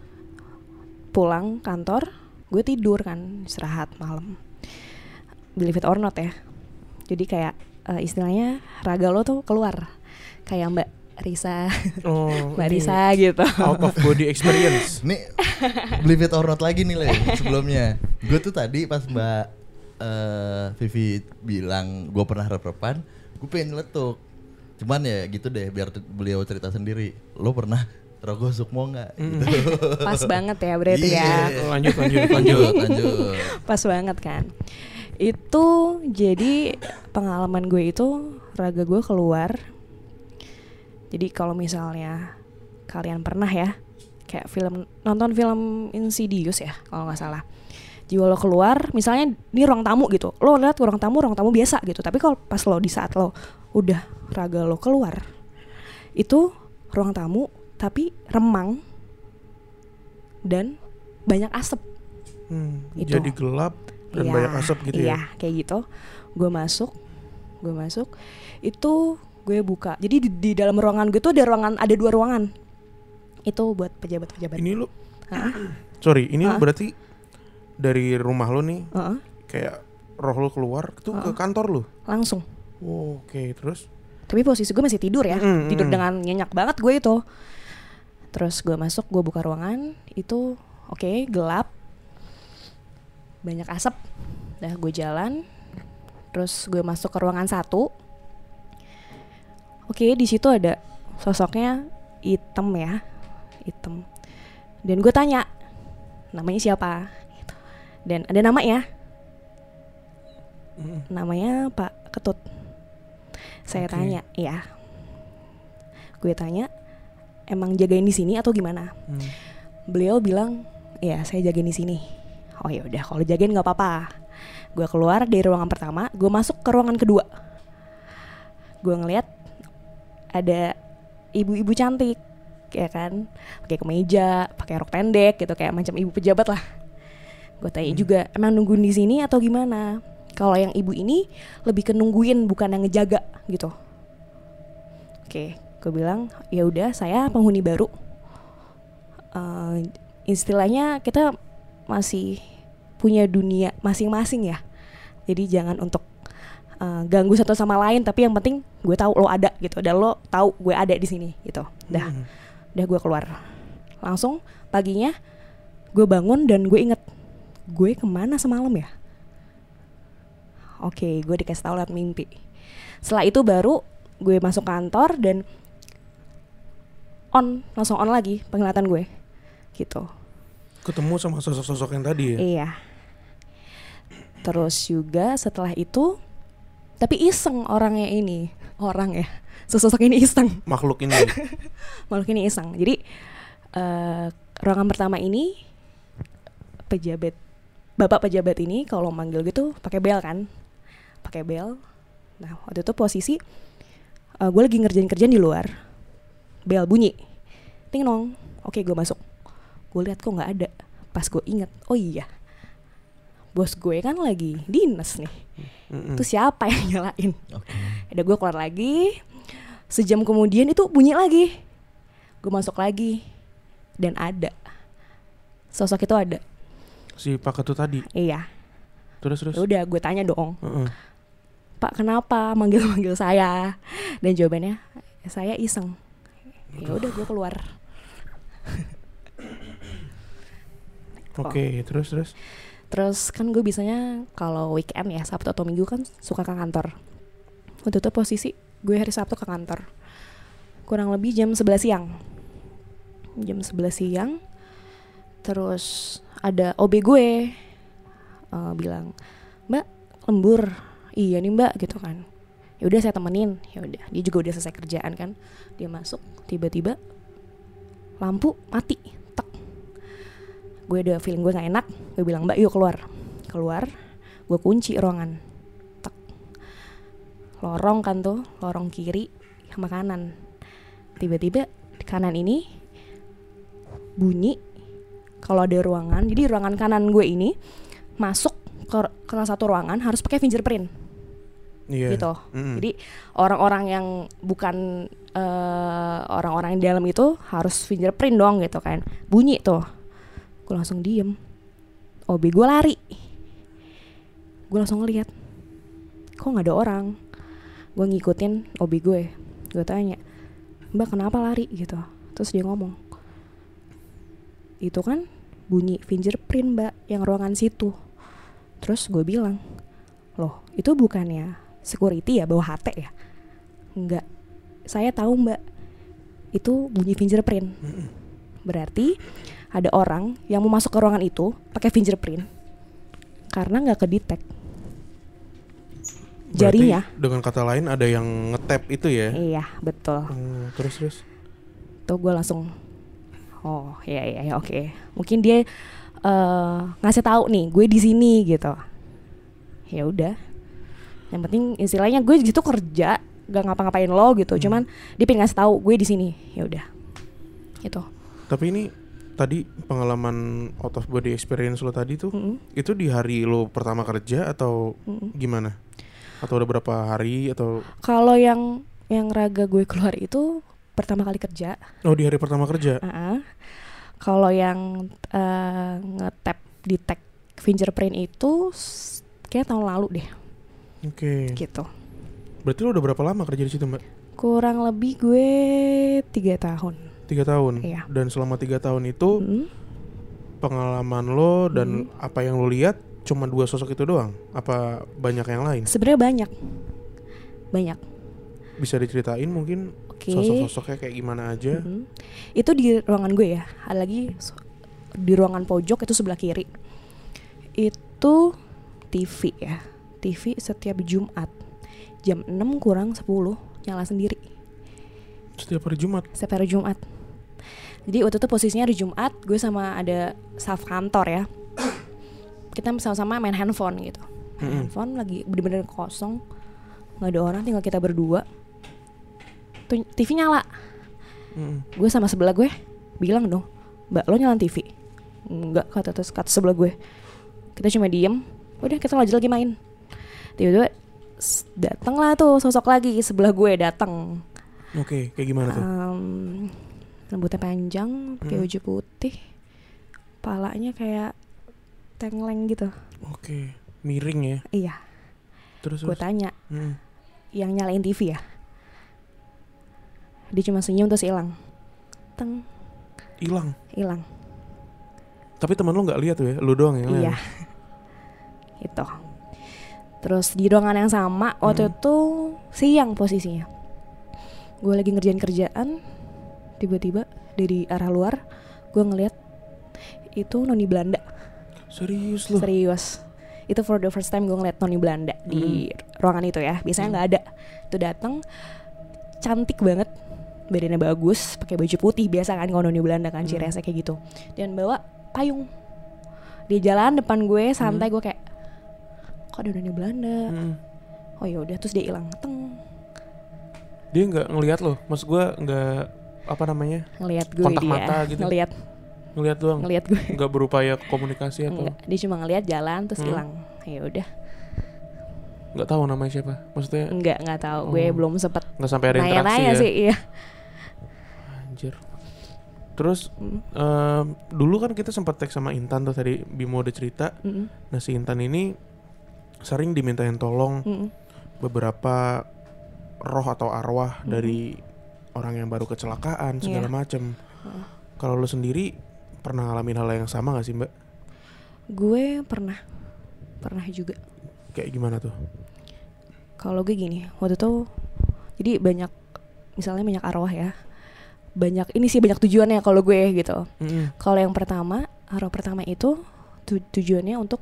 pulang kantor, gue tidur kan istirahat malam. Believe it or not ya. Jadi kayak eh, istilahnya raga lo tuh keluar kayak Mbak Risa, Oh, *laughs* Mbak ini Risa gitu. out of body experience. Nih, believe it or not lagi nih Le, sebelumnya. Gue tuh tadi pas Mbak eh, Vivi bilang gue pernah rep-repan, gue pengen nyeletuk. Cuman ya gitu deh, biar beliau cerita sendiri. Lo pernah rogoh sukmo nggak? Gitu. Pas banget ya berarti ya. Iya. lanjut lanjut lanjut. Lanjut, lanjut. Pas banget kan. Itu jadi pengalaman gue itu raga gue keluar. Jadi kalau misalnya kalian pernah ya kayak film nonton film Insidious ya kalau nggak salah. Jiwa lo keluar, misalnya ini ruang tamu gitu. Lo lihat ruang tamu, ruang tamu biasa gitu. Tapi kalau pas lo di saat lo udah raga lo keluar, itu ruang tamu tapi remang dan banyak asap Hmm, Itu. jadi gelap dan Iya, banyak asap gitu iya, ya. kayak gitu. Gue masuk, gue masuk, itu gue buka. Jadi di, di dalam ruangan gue tuh ada ruangan, ada dua ruangan. Itu buat pejabat-pejabat. Ini lu Hah? sorry, ini berarti dari rumah lu nih Heeh, kayak roh lu keluar tuh ke kantor lu. langsung. Oh, Oke, terus Tapi posisi gue masih tidur ya, Mm, tidur mm. dengan nyenyak banget gue itu. Terus gue masuk, gue buka ruangan, itu oke gelap, banyak asap. Dah gue jalan, terus gue masuk ke ruangan satu. Oke di situ ada sosoknya hitam ya, hitam dan gue tanya namanya siapa gitu. dan ada nama ya Mm. namanya Pak Ketut saya Oke. tanya ya gue tanya emang jagain di sini atau gimana Hmm. beliau bilang ya saya jagain di sini oh ya udah kalau jagain nggak apa-apa. Gue keluar dari ruangan pertama gue masuk ke ruangan kedua. Gue ngeliat ada ibu-ibu cantik ya kan? Pakai kemeja pakai rok pendek gitu kayak macam ibu pejabat lah. Gue tanya juga emang nungguin di sini atau gimana? Kalau yang ibu ini lebih ke nungguin bukan yang ngejaga gitu. Oke gue bilang ya udah saya penghuni baru. Eh, istilahnya kita masih punya dunia masing-masing ya. Jadi jangan untuk eh, ganggu satu sama lain tapi yang penting gue tahu lo ada gitu dan lo tahu gue ada di sini gitu. Dah. Hmm. udah gue keluar. Langsung paginya gue bangun dan gue inget gue ke mana semalam ya? Oke gue dikasih tahu lewat mimpi. Setelah itu baru gue masuk kantor dan on langsung on lagi penglihatan gue gitu. Ketemu sama sosok-sosok yang tadi ya. iya terus juga setelah itu tapi iseng orangnya ini orang ya sosok ini iseng *laughs* Makhluk ini. *laughs* makhluk ini iseng. Jadi eh ruangan pertama ini pejabat bapak pejabat ini kalau manggil gitu pakai bel kan, pakai bel. Nah waktu itu posisi gue lagi ngerjain kerjaan di luar, bel bunyi, ting nong. Oke gue masuk, gue lihat kok nggak ada. Pas gue inget, oh iya, bos gue kan lagi dinas nih. Mm-mm. Itu siapa yang nyalain? Oke. Ada gue keluar lagi Sejam kemudian itu bunyi lagi Gue masuk lagi Dan ada Sosok itu ada Si Pak Ketut tadi. Iya Terus terus. Udah gue tanya dong Heeh. Pak kenapa manggil-manggil saya Dan jawabannya Saya iseng Ya udah gue keluar Oke, terus terus. Terus kan gue biasanya Kalau weekend ya Sabtu atau Minggu kan Suka ke kantor Waktu itu posisi Gue hari Sabtu ke kantor Kurang lebih jam 11 siang Jam 11 siang Terus ada OB gue eh, bilang, "Mbak, lembur." Iya nih, Mbak, gitu kan. Ya udah saya temenin. Ya udah, dia juga udah selesai kerjaan kan. Dia masuk, tiba-tiba lampu mati. Gue ada feeling gue gak enak. Gue bilang, "Mbak, yuk keluar." Keluar, gue kunci ruangan. Tek. Lorong kan tuh, lorong kiri sama kanan. Tiba-tiba di kanan ini bunyi kalau ada ruangan jadi ruangan kanan gue ini masuk ke, ke salah satu ruangan harus pakai fingerprint Iya. gitu Mm-mm. jadi orang-orang yang bukan eh, orang-orang yang di dalam itu harus fingerprint dong gitu kan bunyi tuh gue langsung diem. OB gue lari. Gue langsung ngeliat kok nggak ada orang? Gue ngikutin OB gue. Gue tanya mbak kenapa lari? Gitu. Terus dia ngomong itu kan bunyi fingerprint mbak yang ruangan situ. Terus gue bilang loh itu bukannya security ya bawa HT ya? Enggak saya tahu mbak. Itu bunyi fingerprint. Berarti ada orang yang mau masuk ke ruangan itu pakai fingerprint karena nggak kedetek Berarti jarinya. Dengan kata lain ada yang ngetap itu ya. iya betul. Hmm, terus terus. tuh gue langsung oh ya ya ya oke. Mungkin dia eh ngasih tahu nih gue di sini gitu. Ya udah. Yang penting istilahnya gue di situ kerja gak ngapa-ngapain lo gitu. Cuman dia pengen ngasih tahu gue di sini. Ya udah. Gitu. Tapi ini tadi pengalaman out of body experience lo tadi tuh Mm-mm. itu di hari lo pertama kerja atau Mm-mm. gimana? Atau udah berapa hari atau kalau yang yang raga gue keluar itu pertama kali kerja oh di hari pertama kerja? Ah, Kalau yang eh, nge-tap di tag fingerprint itu kayak tahun lalu deh Oke. gitu. Berarti lo udah berapa lama kerja di situ, Mbak? Kurang lebih gue tiga tahun. Tiga tahun. Iya. Dan selama tiga tahun itu Mm. pengalaman lo dan apa yang lo lihat cuma dua sosok itu doang? Apa banyak yang lain? Sebenarnya banyak, banyak. Bisa diceritain mungkin? Oke. Sosok-sosoknya kayak gimana aja? Mm. Itu di ruangan gue ya. Ada lagi di ruangan pojok itu sebelah kiri. Itu TV ya. TV setiap Jumat jam 6 kurang 10 nyala sendiri Setiap hari Jumat. setiap hari Jumat. Jadi waktu itu posisinya hari Jumat, gue sama ada staff kantor ya. Kita sama-sama main handphone gitu. Main Mm-mm. handphone lagi bener-bener kosong, nggak ada orang, tinggal kita berdua. Tuh TV nyala. Mm-mm. Gue sama sebelah gue bilang dong, Mbak lo nyalain TV? Enggak kata terus kata sebelah gue. Kita cuma diem, udah kita lanjut lagi main. Tiba-tiba s- datang lah tuh sosok lagi sebelah gue datang. Oke, kayak gimana tuh? Em, rambutnya panjang, pakai Hmm. baju putih, palanya kayak tengleng gitu. Oke, miring ya. Iya, Terus gue tanya, Mm. yang nyalain TV ya? Dia cuma senyum terus hilang. Teng, Hilang. hilang. Tapi teman lu nggak lihat tuh ya, lu doang yang Iya. *laughs* Itu. Terus di ruangan yang sama waktu Hmm. itu siang posisinya. Gue lagi ngerjain kerjaan, tiba-tiba dari arah luar gue ngeliat itu noni Belanda. Serius lu? Serius. Itu for the first time gue ngeliat noni Belanda di ruangan itu ya. Biasanya nggak ada. Itu datang cantik banget. Badannya bagus, pakai baju putih biasa kan kalau noni Belanda kan ciri khasnya kayak gitu. Dan bawa payung. Dia jalan depan gue santai gue kayak kok ada noni Belanda. Mm. Oh ya udah terus dia hilang. Teng Dia nggak ngelihat lo, maksud gua nggak apa namanya ngelihat gue Kontak dia. mata gitu. Ngelihat ngelihat doang, ngelihat gue. nggak berupaya komunikasi atau Enggak, dia cuma ngelihat jalan terus Hmm. hilang. Ya udah. nggak tahu namanya siapa? Maksudnya Enggak, enggak tahu. Gue Oh. belum sempet nggak sampai ada interaksi nanya-nanya ya? sih, iya. Anjir. Terus Mm, em, dulu kan kita sempat tag sama Intan tuh tadi Bimo udah cerita. mm, Nah si Intan ini sering dimintain tolong mm, beberapa roh atau arwah dari orang yang baru kecelakaan segala Iya. macem. Kalau lo sendiri pernah ngalamin hal yang sama gak sih mbak? Gue pernah pernah juga. Kayak gimana tuh? Kalau gue gini, waktu itu jadi banyak misalnya banyak arwah ya. Banyak ini sih banyak tujuannya kalau gue gitu. Mm-mm. Kalau yang pertama, arwah pertama itu tu- tujuannya untuk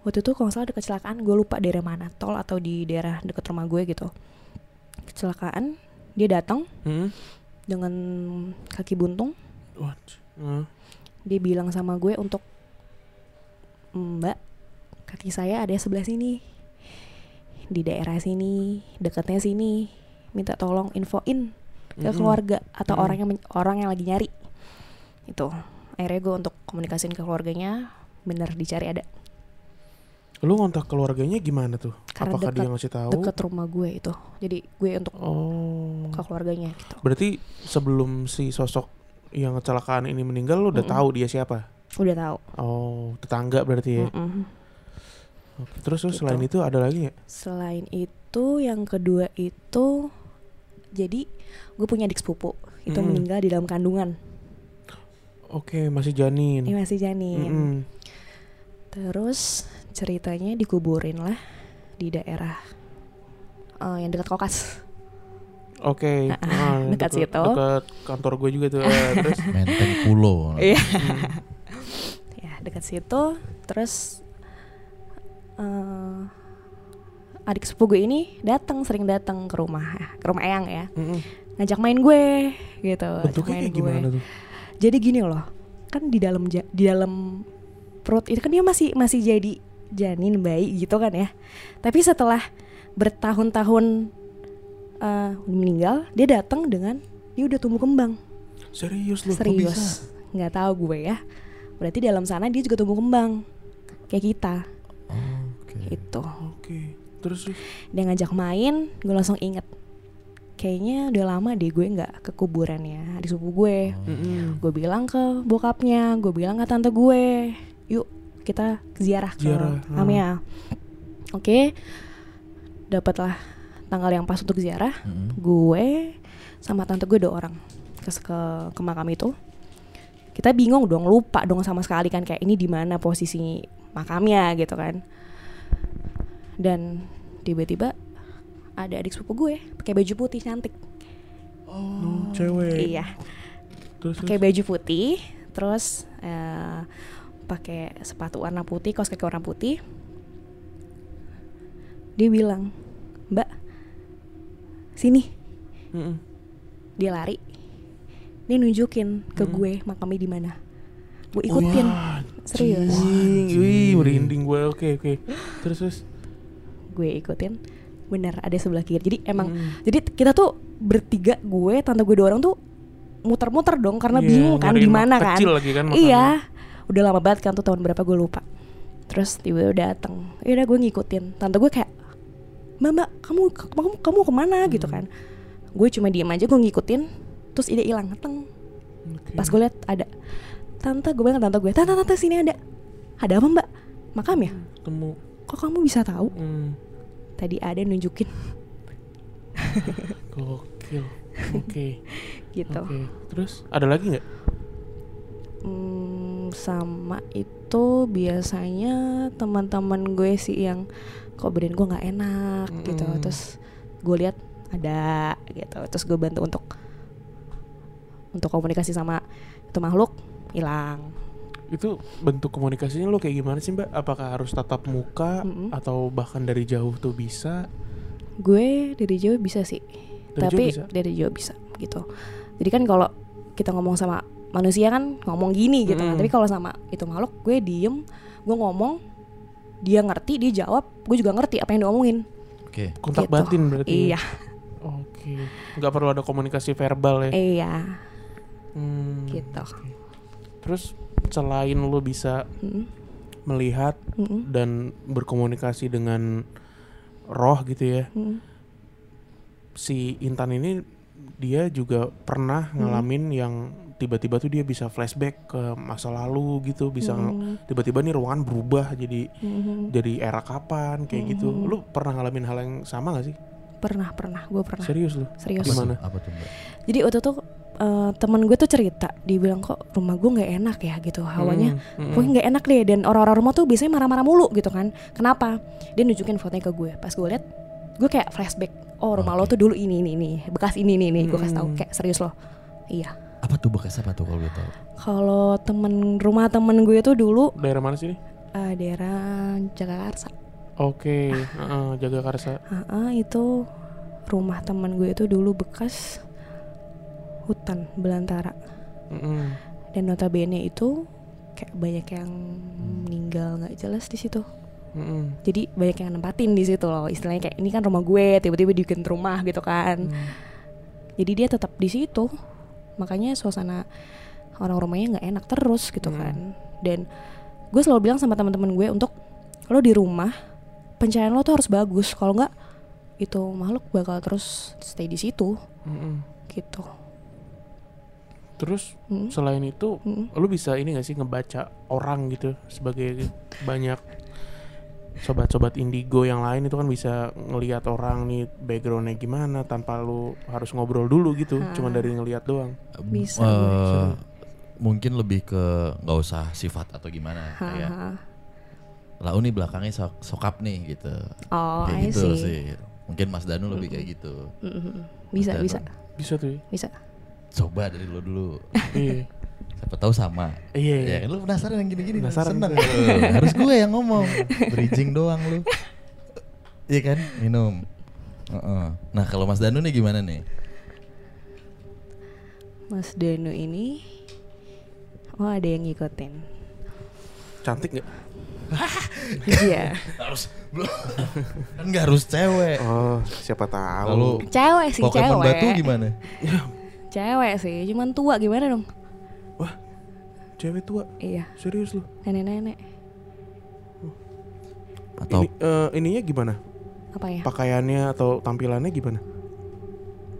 waktu itu kalau salah ada kecelakaan, gue lupa daerah mana, tol atau di daerah dekat rumah gue gitu. Kecelakaan, dia datang Mm-mm. dengan kaki buntung, What? Mm. dia bilang sama gue untuk Mbak, kaki saya ada sebelah sini. Di daerah sini, dekatnya sini. Minta tolong infoin ke Mm-mm. keluarga atau Mm-mm. orang yang orang yang lagi nyari. Itu. Akhirnya gue untuk komunikasiin ke keluarganya, bener dicari ada. Lu ngontak keluarganya gimana tuh? Karena Apakah dekat- dia ngasih tahu? Deket rumah gue itu. Jadi gue untuk Oh. ke keluarganya gitu. Berarti sebelum si sosok yang kecelakaan ini meninggal lu udah Mm-mm. tahu dia siapa? Udah tahu. Oh, tetangga berarti ya. Mm-mm. Oke. Terus Gitu. selain itu ada lagi nggak? Selain itu, yang kedua itu jadi gue punya adik sepupu itu Mm-mm. meninggal di dalam kandungan. Oke, masih janin. Ini masih janin. Mm-mm. Terus ceritanya dikuburin lah di daerah eh, yang dekat kokas. Oke, Ah, *laughs* ah, dekat deket- situ. Dekat kantor gue juga tuh. Eh, *laughs* terus Menteng Pulo. Iya. hmm, *laughs* ya dekat situ. Terus eh, adik sepupu gue ini datang sering datang ke rumah ke rumah Eyang ya mm-mm. ngajak main gue gitu bentuknya main gimana tuh? jadi gini loh kan di dalam di dalam perut itu kan dia masih masih jadi janin bayi gitu kan ya tapi setelah bertahun-tahun eh, meninggal dia datang dengan dia udah tumbuh kembang Serius bisa? serius nggak tahu gue ya berarti dalam sana dia juga tumbuh kembang kayak kita Oh, Oke. itu Oke. Terus terus. dia ngajak main gue langsung inget kayaknya udah lama deh gue nggak ke kuburannya di sepupu gue Mm-mm. gue bilang ke bokapnya gue bilang ke tante gue yuk kita ziarah ke Ziarah, hmm. Amia oke dapatlah tanggal yang pas untuk ziarah Mm-mm. gue sama tante gue dua orang ke ke, ke makam itu kita bingung dong lupa dong sama sekali kan kayak ini di mana posisi makamnya gitu kan dan tiba-tiba ada adik sepupu gue pakai baju putih cantik Oh, cewek. Iya. Terus, Pakai baju putih, terus eh, pakai sepatu warna putih, kaos kaki warna putih. Dia bilang, "Mbak, sini." Mm-mm. Dia lari. Dia nunjukin ke Hmm. gue makamnya di mana. Gue ikutin. Wah, Serius. Wih, merinding gue. Oke, oke. Terus, terus. Gue ikutin. Bener ada sebelah kiri. Jadi emang Hmm. jadi kita tuh bertiga gue, tante gue dua orang tuh muter-muter dong karena Iya, bingung kan di mana kan. kecil lagi kan makamnya. Iya. Udah lama banget kan tuh tahun berapa gue lupa. Terus tiba-tiba dateng. Ya udah gue ngikutin. Tante gue kayak, "Mbak, Mbak, kamu kamu kamu ke mana?" gitu Hmm. kan. Gue cuma diem aja gue ngikutin. Terus ide hilang, teng. Oke. Pas gue liat ada Tante, gue bilang tante gue Tante, tante sini ada Ada apa mbak? Makam ya? Temu. Kok kamu bisa tahu? Hmm. Tadi ada nunjukin *laughs* Gokil. Oke. *laughs* gitu Oke. Terus ada lagi nggak? Hmm, Sama itu biasanya teman-teman gue sih yang Kok badan gue gak enak gitu Mm. Terus gue lihat ada gitu Terus gue bantu untuk Untuk komunikasi sama itu makhluk hilang Itu bentuk komunikasinya lo kayak gimana sih mbak? Apakah harus tatap muka Mm-mm. atau bahkan dari jauh tuh bisa? Gue dari jauh bisa sih Dari tapi jauh bisa? dari jauh bisa gitu jadi kan kalau kita ngomong sama manusia kan ngomong gini gitu kan Mm-mm. tapi kalau sama itu makhluk gue diem gue ngomong dia ngerti dia jawab gue juga ngerti apa yang diomongin Oke. Kontak Gitu. batin berarti. iya Oke. Nggak perlu ada komunikasi verbal ya. iya Hmm. gitu Terus selain lo bisa Mm-mm. melihat Mm-mm. dan berkomunikasi dengan roh gitu ya, Mm-mm. si Intan ini dia juga pernah ngalamin yang tiba-tiba tuh dia bisa flashback ke masa lalu gitu, bisa nge- Mm. tiba-tiba nih ruangan berubah jadi Mhm. jadi era kapan kayak gitu. Mhm. Lu pernah ngalamin hal yang sama gak sih? pernah pernah gue pernah Serius lu? serius Apa Gimana? tuh? Apa tuh mbak? jadi waktu itu eh, temen gue tuh cerita dia bilang kok rumah gue nggak enak ya gitu hawanya Hmm, hmm, Pokoknya nggak enak deh dan orang-orang rumah tuh biasanya marah-marah mulu gitu kan. Kenapa? Dia nunjukin fotonya ke gue. Pas gue liat, gue kayak flashback. Oh rumah lo Oke. tuh dulu ini ini ini bekas ini ini nih. Gue kasih tahu Hmm. kayak serius loh. Iya. Apa tuh bekas apa tuh kalau gue tahu? Kalau temen rumah temen gue tuh dulu Daerah mana sih? eh, daerah Jakarta. Oke, heeh, jaga karsa. itu rumah temen gue itu dulu bekas hutan belantara. Mm-mm. Dan notabene itu kayak banyak yang meninggal nggak jelas di situ. Mm-mm. jadi banyak yang nempatin di situ loh istilahnya kayak ini kan rumah gue tiba-tiba dibikin rumah gitu kan Hmm. jadi dia tetap di situ makanya suasana orang rumahnya nggak enak terus gitu Hmm. kan dan gue selalu bilang sama teman-teman gue untuk lo di rumah pencahayaan lo tuh harus bagus kalau nggak itu makhluk bakal terus stay di situ Mm-mm. gitu Terus Mm, selain itu, mm. lu bisa ini gak sih ngebaca orang gitu sebagai banyak sobat-sobat indigo yang lain itu kan bisa ngelihat orang nih backgroundnya gimana tanpa lu harus ngobrol dulu gitu, Ah. cuma dari ngelihat doang. Bisa gue. mungkin lebih ke nggak usah sifat atau gimana kayak Haha. lau nih belakangnya sok sokap nih gitu oh kayak I gitu see. sih mungkin Mas Danu lebih kayak gitu Mm-mm. bisa Dan- bisa Bisa tuh. ya? bisa coba dari lo dulu iya. Siapa tahu sama. Iya. ya kan lu penasaran yang gini-gini Penasaran seneng. *laughs* harus gue yang ngomong. Bridging doang lu. Iya kan? Minum. Heeh. nah kalau Mas Danu nih gimana nih? Mas Danu ini oh ada yang ngikutin. Cantik gak? *laughs* iya. Harus. Kan nggak harus cewek. Oh, siapa tahu. kalau cewek sih Pokemon cewek. batu gimana? Cewek sih cuman tua gimana dong Wah, cewek tua. iya Serius lu? nenek-nenek atau Ini, eh, ininya gimana? apa ya Pakaiannya atau tampilannya gimana?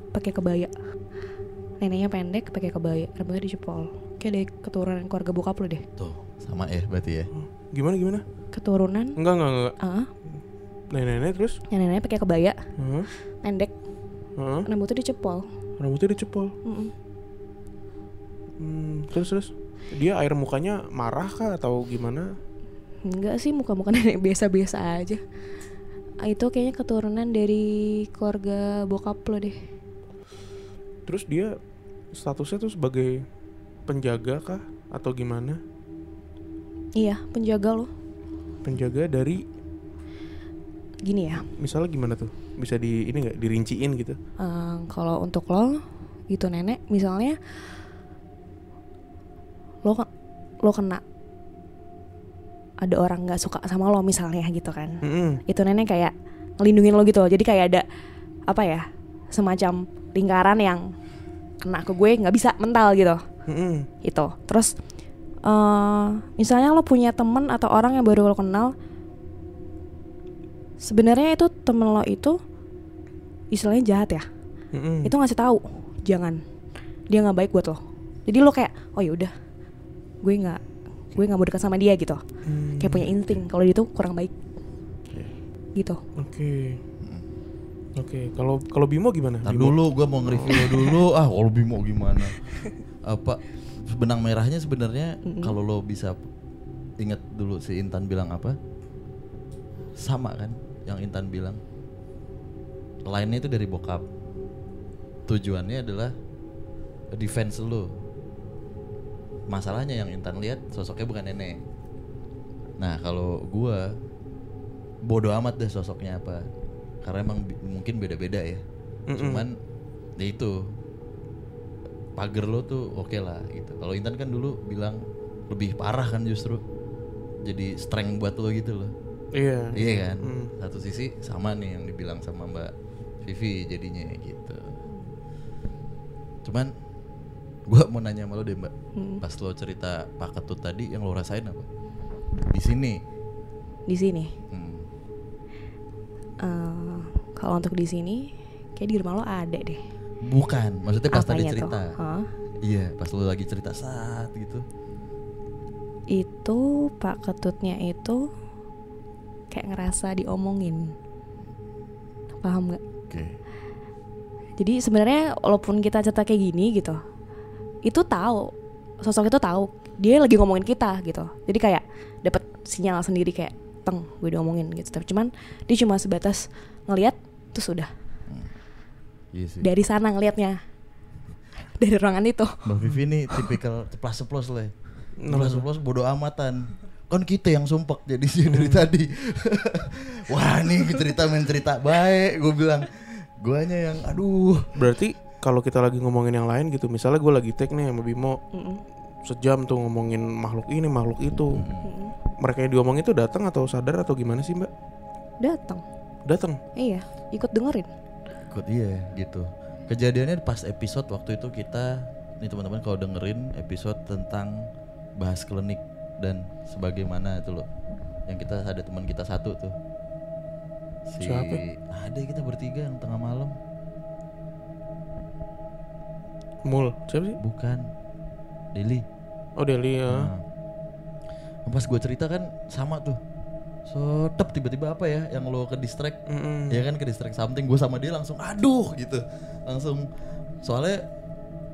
pakai kebaya neneknya pendek pakai kebaya rambutnya dicepol kayak dari keturunan keluarga bokap lo deh tuh sama ya berarti ya Gimana gimana? keturunan Enggak enggak enggak. ah Nenek-nenek terus? neneknya pakai kebaya Heeh. pendek Heeh. rambutnya dicepol Rambutnya dicepol. Hmm, terus terus dia air mukanya marah kah atau gimana? enggak sih muka-muka nenek *laughs* biasa-biasa aja Ah, itu kayaknya keturunan dari keluarga bokap lo deh Terus dia statusnya tuh sebagai penjaga kah atau gimana? Iya, penjaga lo. Penjaga dari Gini ya, misalnya gimana tuh? Bisa di ini nggak dirinciin gitu? eh, kalau untuk lo itu nenek misalnya lo lo kena ada orang nggak suka sama lo misalnya gitu kan. Mm-mm. Itu nenek kayak ngelindungin lo gitu loh. Jadi kayak ada apa ya? Semacam lingkaran yang kena ke gue nggak bisa mental gitu. Mm-mm. itu terus eh misalnya lo punya temen atau orang yang baru lo kenal sebenarnya itu temen lo itu istilahnya jahat ya Mm-mm. itu ngasih tahu jangan dia nggak baik buat lo jadi lo kayak oh ya udah gue nggak gue nggak mau dekat sama dia gitu. Hmm, kayak punya insting kalau dia tuh kurang baik. Gitu. Oke. Oke, kalau kalau Bimo gimana? Ntar Bimo? dulu gue mau nge-review dulu. *laughs* Ah kalau Bimo gimana? Apa benang merahnya sebenarnya Mm-mm. kalau lo bisa ingat dulu si Intan bilang apa? Sama kan yang Intan bilang? Lainnya itu dari bokap. Tujuannya adalah defense lo masalahnya yang Intan lihat sosoknya bukan nenek. Nah kalau gua bodoh amat deh sosoknya apa. Karena emang mungkin beda-beda ya. Mm-mm. cuman ya itu. Pagar lo tuh oke lah gitu. Kalau Intan kan dulu bilang lebih parah kan justru. Jadi strength buat lo gitu loh. Iya. iya kan? Mm. satu sisi sama nih yang dibilang sama Mbak Vivi jadinya gitu. Cuman gua mau nanya sama lo deh Mbak. Hmm. pas lo cerita Pak Ketut tadi yang lo rasain apa? Di sini. Di sini? Hmm. Eh, kalau untuk di sini kayak di rumah lo ada deh. Bukan maksudnya pas tadi Apanya tuh? cerita. Hah? iya pas lo lagi cerita saat gitu. Itu Pak Ketutnya itu kayak ngerasa diomongin. Paham nggak? Oke. Jadi sebenarnya walaupun kita cerita kayak gini gitu itu tahu. Sosok itu tahu. Dia lagi ngomongin kita gitu. Jadi kayak dapat sinyal sendiri kayak teng gue diomongin gitu. Tapi cuman dia cuma sebatas ngelihat terus sudah iya sih. Dari sana ngelihatnya dari ruangan itu. Mbak Vivi nih tipikal ceplas ceplos lah. Kenapa Ceplas ceplos bodo amatan. Kan kita yang sumpek jadi sih *laughs* dari tadi. Wah nih cerita main cerita baik. Gue bilang, guanya yang aduh. Berarti kalau kita lagi ngomongin yang lain gitu, misalnya gue lagi take nih sama Bimo Mm-mm. sejam tuh ngomongin makhluk ini makhluk itu, Mm-mm. mereka yang diomongin itu datang atau sadar atau gimana sih Mbak? datang Datang. iya ikut dengerin Ikut iya gitu. Kejadiannya pas episode waktu itu kita nih teman-teman kalau dengerin episode tentang bahas klinik dan sebagaimana itu loh. Yang kita ada teman kita satu tuh. Si Siapa? ada kita bertiga yang tengah malam. Mul, siapa sih? Bukan. Deli. Oh Deli ya. Nah, pas gue cerita kan sama tuh. So tep tiba-tiba apa ya yang lo ke distract Mm-mm. ya kan ke distract something gue sama dia langsung aduh gitu langsung soalnya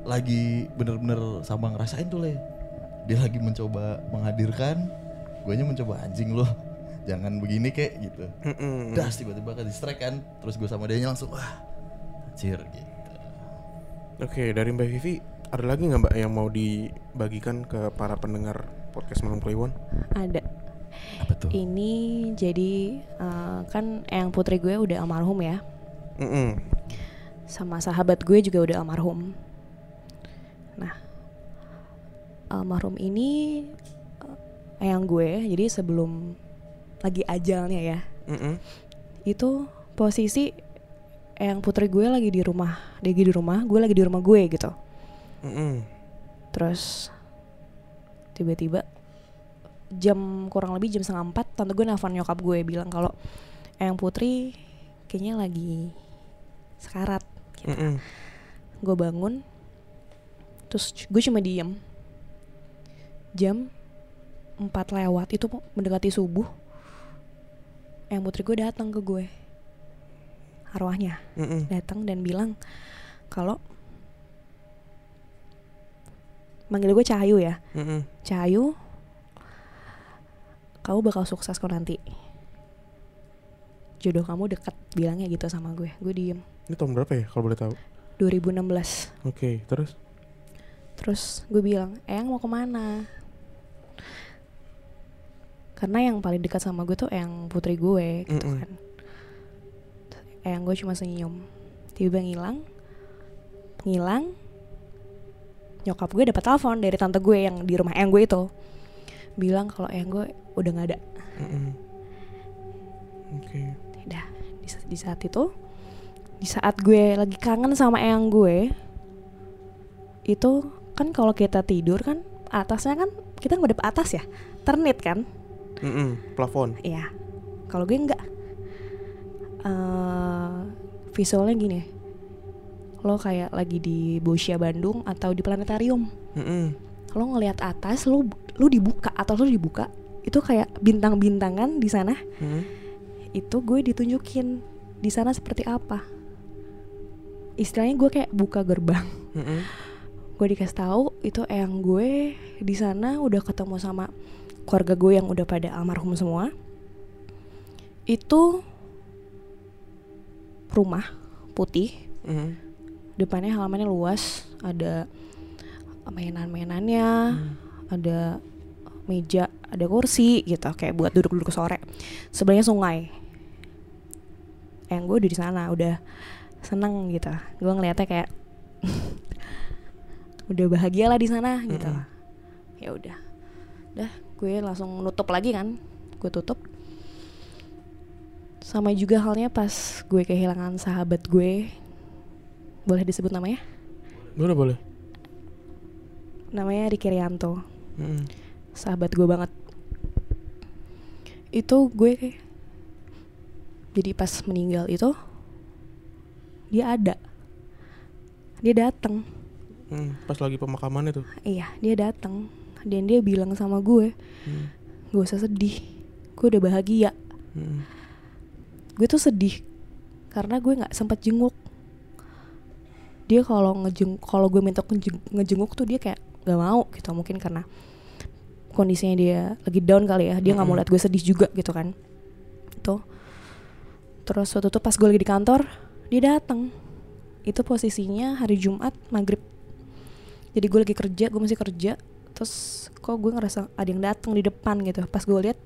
lagi bener-bener sama ngerasain tuh le dia lagi mencoba menghadirkan guanya mencoba anjing lo jangan begini kek gitu Mm-mm. das tiba-tiba ke distract kan terus gue sama dia langsung wah anjir gitu Oke, dari Mbak Vivi ada lagi nggak Mbak yang mau dibagikan ke para pendengar podcast Malam Kliwon? ada apa tuh ini jadi eh, kan yang putri gue udah almarhum ya Mm-mm. sama sahabat gue juga udah almarhum. Nah, almarhum ini eh, eyang gue, jadi sebelum lagi ajalnya ya, Mm-mm. itu posisi eyang putri gue lagi di rumah, dia lagi di rumah, gue lagi di rumah gue gitu. Mm-mm. Terus tiba-tiba jam kurang lebih jam setengah empat, tante gue nelfon nyokap gue bilang kalau eyang putri kayaknya lagi sekarat. Gitu. Mm-mm. gue bangun terus gue cuma diem jam 4 lewat itu mendekati subuh yang putri gue datang ke gue arwahnya Mm-mm. datang dan bilang kalau manggil gue Cahayu ya Mm-mm. Cahayu kamu bakal sukses kok nanti jodoh kamu deket bilangnya gitu sama gue gue diem Ini tahun berapa ya kalau boleh tahu? 2016 Oke, terus? Terus gue bilang, Eyang mau ke mana? Karena yang paling dekat sama gue tuh Eyang putri gue gitu Mm-mm. kan Eyang gue cuma senyum Tiba-tiba ngilang Ngilang Nyokap gue dapat telepon dari tante gue yang di rumah Eyang gue itu Bilang kalau Eyang gue udah gak ada Mm-mm. Oke. Udah di, sa- di saat itu Di saat gue lagi kangen sama Eyang gue Itu kan kalau kita tidur kan Atasnya kan kita nggak atas ya Ternit kan Mm-mm. Plafon. Iya. Kalau gue enggak. Eh visualnya gini. Lo kayak lagi di Bosya Bandung atau di planetarium. Mm-mm. Lo ngelihat atas, lo lu dibuka atau lo dibuka, itu kayak bintang-bintangan di sana. Mm-mm. Itu gue ditunjukin di sana seperti apa. Istilahnya gue kayak buka gerbang. Mm-mm. Gue dikasih tahu itu eyang gue di sana udah ketemu sama keluarga gue yang udah pada almarhum semua. Itu rumah putih, Mm-mm. depannya halamannya luas, ada mainan-mainannya, ada meja, ada kursi gitu, kayak buat duduk-duduk sore. Sebelahnya sungai. Yang gue udah di sana, udah seneng gitu. Gue ngeliatnya kayak *laughs* udah bahagia lah di sana gitu. Mm-mm. Ya udah, dah gue langsung nutup lagi kan, gue tutup. Sama juga halnya pas gue kehilangan sahabat gue, boleh disebut namanya? Boleh, boleh. Namanya Ricky Rianto. Mm-mm. sahabat gue banget itu gue kayak jadi pas meninggal itu dia ada dia datang Mm, Pas lagi pemakaman itu. iya dia datang dan dia bilang sama gue Mm. gak usah sedih gue udah bahagia Mm. Gue tuh sedih karena gue nggak sempat jenguk. Dia kalau ngejeng kalau gue minta ngejeng- ngejenguk tuh dia kayak gak mau gitu mungkin karena kondisinya dia lagi down kali ya dia nggak mau lihat gue sedih juga gitu kan. Tuh. Terus waktu itu pas gue lagi di kantor dia datang itu posisinya hari Jumat maghrib. Jadi gue lagi kerja gue masih kerja. Terus kok gue ngerasa ada yang datang di depan gitu. Pas gue lihat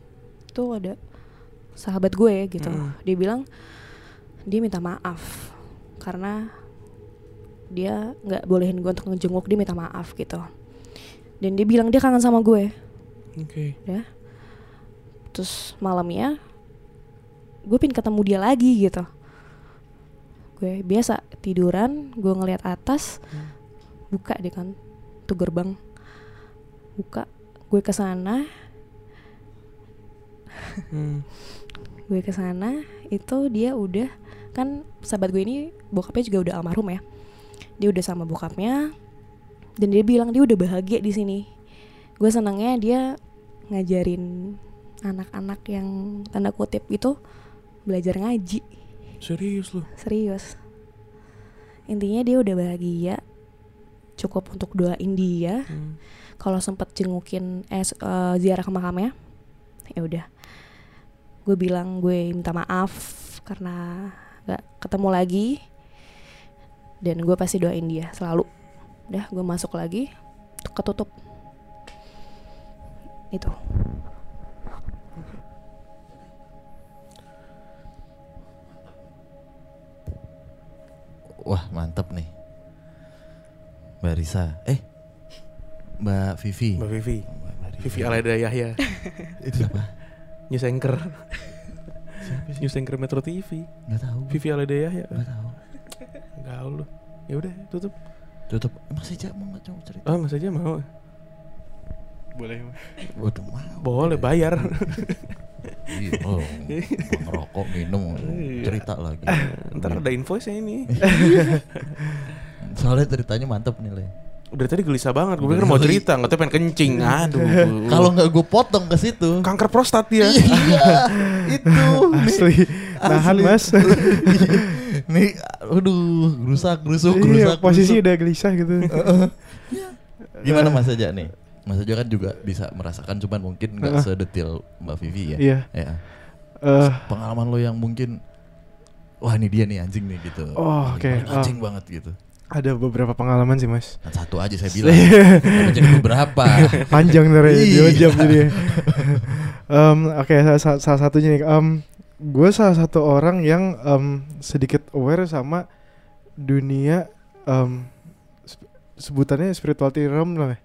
tuh ada sahabat gue gitu. Mm. dia bilang dia minta maaf karena dia nggak bolehin gue untuk ngejenguk dia minta maaf gitu. Dan dia bilang dia kangen sama gue. Oke. ya. Terus malamnya gue pin ketemu dia lagi gitu. Gue biasa tiduran gue ngeliat atas buka deh kan tuh gerbang. Buka gue ke sana. Mm. Gue ke sana itu dia udah kan sahabat gue ini bokapnya juga udah almarhum ya. Dia udah sama bokapnya dan dia bilang dia udah bahagia di sini. Gue senangnya dia ngajarin anak-anak yang tanda kutip itu belajar ngaji. Serius lu? serius. Intinya dia udah bahagia cukup untuk doain dia. Mm. kalau sempet jengukin eh, eh, ziarah ke makamnya ya udah gue bilang gue minta maaf karena gak ketemu lagi. Dan gue pasti doain dia selalu. Udah gue masuk lagi ketutup. Itu. Wah mantep nih. Mbak Risa. Eh Mbak Vivi. Mbak Vivi. Mbak Vivi Aleda Yahya. *laughs* Itu siapa? News anchor. News anchor Metro TV. Gak tahu Vivi Aleda Yahya. Gak tahu Enggak lu. Ya udah, tutup. Tutup Masih aja mau nggak coba cerita Oh, Mas aja mau. Boleh. Waduh mau Boleh bayar. *laughs* Iya oh, mau ngerokok minum Iya. Cerita lagi Ntar ada invoice ya ini. *laughs* Soalnya ceritanya mantep nih Le Udah tadi gelisah banget. Gue pikir mau cerita, nggak tahu pengen kencing. *laughs* Aduh. Kalau nggak gue potong ke situ kanker prostat dia. Iya *laughs* Itu Asli. Nahan mas. *laughs* Nih aduh Gerusak gerusuk iya, gerusak posisi udah gelisah gitu. Gimana Mas Aja nih? Mas Aja kan juga bisa merasakan cuman mungkin nggak Heeh. sedetil Mbak Vivi ya. Iya. Ya. Eh, Pengalaman lo yang mungkin wah ini dia nih anjing nih gitu. Oh, oke. Anjing banget gitu. Ada beberapa pengalaman sih mas. Kan satu aja saya *laughs* bilang. Jadi beberapa? *laughs* Panjang dari Iya. dua jam jadi. Em, Oke salah, salah- salah satunya nih. gue salah satu orang yang em, sedikit aware sama dunia em, sp- sebutannya spirituality realm lah. ya.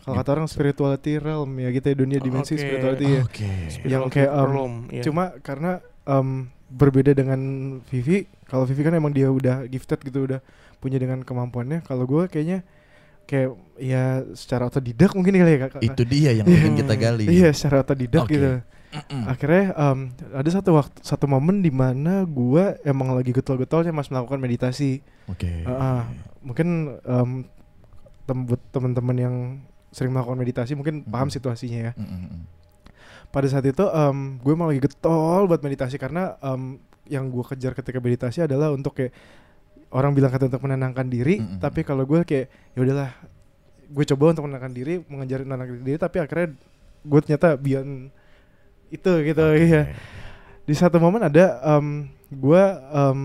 Kalau kata orang spirituality realm ya gitu ya dunia dimensi Oke. spirituality ya. Oke. Yang kayak, um, Belum, iya. Cuma karena em, berbeda dengan Vivi, kalau Vivi kan emang dia udah gifted gitu, udah punya dengan kemampuannya. Kalau gue kayaknya kayak ya secara otodidak mungkin kali ya kak. Itu dia yang ingin kita gali. Iya, secara otodidak Oke. gitu. Mm-mm. Akhirnya em, ada satu waktu satu momen di mana gue emang lagi getol-getolnya mas melakukan meditasi. Oke. Heeh. mungkin em, tem teman-teman yang sering melakukan meditasi mungkin paham Mhm. situasinya ya. Mm-mm. pada saat itu em, gue emang lagi getol buat meditasi karena em, yang gue kejar ketika meditasi adalah untuk kayak orang bilang kata untuk menenangkan diri Mm-mm. tapi kalau gue kayak ya udahlah gue coba untuk menenangkan diri mengejar menenangkan diri tapi akhirnya gue ternyata beyond itu gitu iya. Di satu momen ada em, gue em,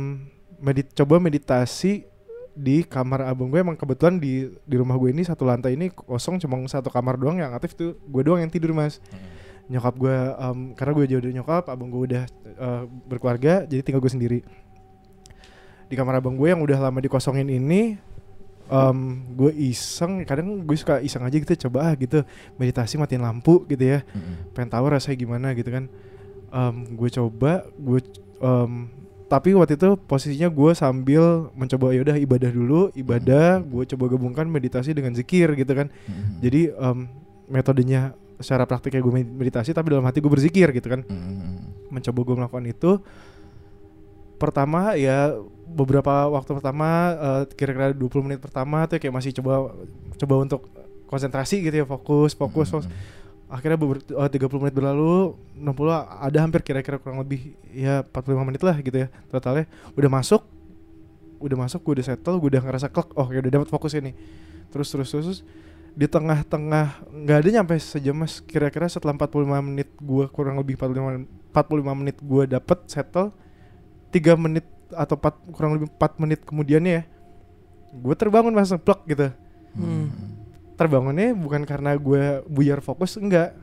medit coba meditasi di kamar abang gue. Emang kebetulan di di rumah gue ini satu lantai ini kosong cuma satu kamar doang yang aktif tuh. Gue doang yang tidur mas. Nyokap gue em, karena gue jauh dari nyokap abang gue udah eh, berkeluarga jadi tinggal gue sendiri di kamar abang gue yang udah lama dikosongin ini em, gue iseng kadang gue suka iseng aja gitu coba ah gitu meditasi matiin lampu gitu ya. Mm-mm. pengen tahu rasanya gimana gitu kan. Em, gue coba gue em, tapi waktu itu posisinya gue sambil mencoba ya udah ibadah dulu ibadah. Gue coba gabungkan meditasi dengan zikir gitu kan. Mm-mm. jadi em, metodenya secara praktiknya gue med- meditasi tapi dalam hati gue berzikir gitu kan. Mm-mm. mencoba gue melakukan itu. Pertama ya beberapa waktu pertama eh, kira-kira 20 menit pertama tuh kayak masih coba coba untuk konsentrasi gitu ya fokus fokus fokus Mm-mm. akhirnya beber, eh, 30 menit berlalu 60 ada hampir kira-kira kurang lebih ya 45 menit lah gitu ya totalnya udah masuk udah masuk gue udah settle gue udah ngerasa klek oh ya udah dapat fokus ini terus terus terus, terus. di tengah-tengah nggak ada nyampe sejam mas kira-kira setelah 45 menit gue kurang lebih 45 45 menit gue dapet settle 3 menit atau 4 kurang lebih 4 menit kemudiannya ya gue terbangun mas plek gitu Mm. terbangunnya bukan karena gue buyar fokus enggak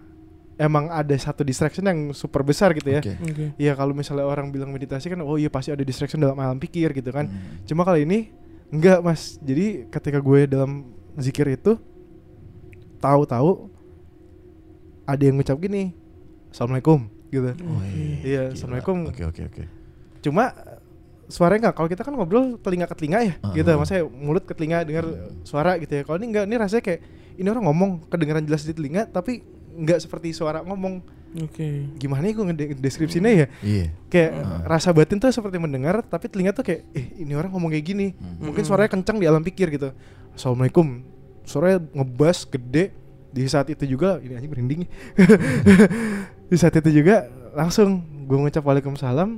emang ada satu distraction yang super besar gitu ya Oke. Oke. Iya kalau misalnya orang bilang meditasi kan oh iya pasti ada distraction dalam alam pikir gitu kan Mm. cuma kali ini enggak mas jadi ketika gue dalam zikir itu tahu-tahu ada yang ngucap gini assalamualaikum gitu Oh, Iya, gila. Assalamualaikum. Oke oke oke. cuma suaranya enggak kalau kita kan ngobrol telinga ke telinga ya Ah, gitu. Maksudnya mulut ke telinga dengar suara gitu ya. Kalau ini enggak ini rasanya kayak ini orang ngomong kedengaran jelas di telinga tapi enggak seperti suara ngomong. Oke. gimana ya gue ngedeskripsinya ya? Iya. kayak Ah. rasa batin tuh seperti mendengar tapi telinga tuh kayak eh ini orang ngomong kayak gini. Hmm. mungkin suaranya kencang di alam pikir gitu. Assalamualaikum. Suaranya ngebas gede. Di saat itu juga ini aja merinding. *laughs* Di saat itu juga langsung gue ngucap waalaikumsalam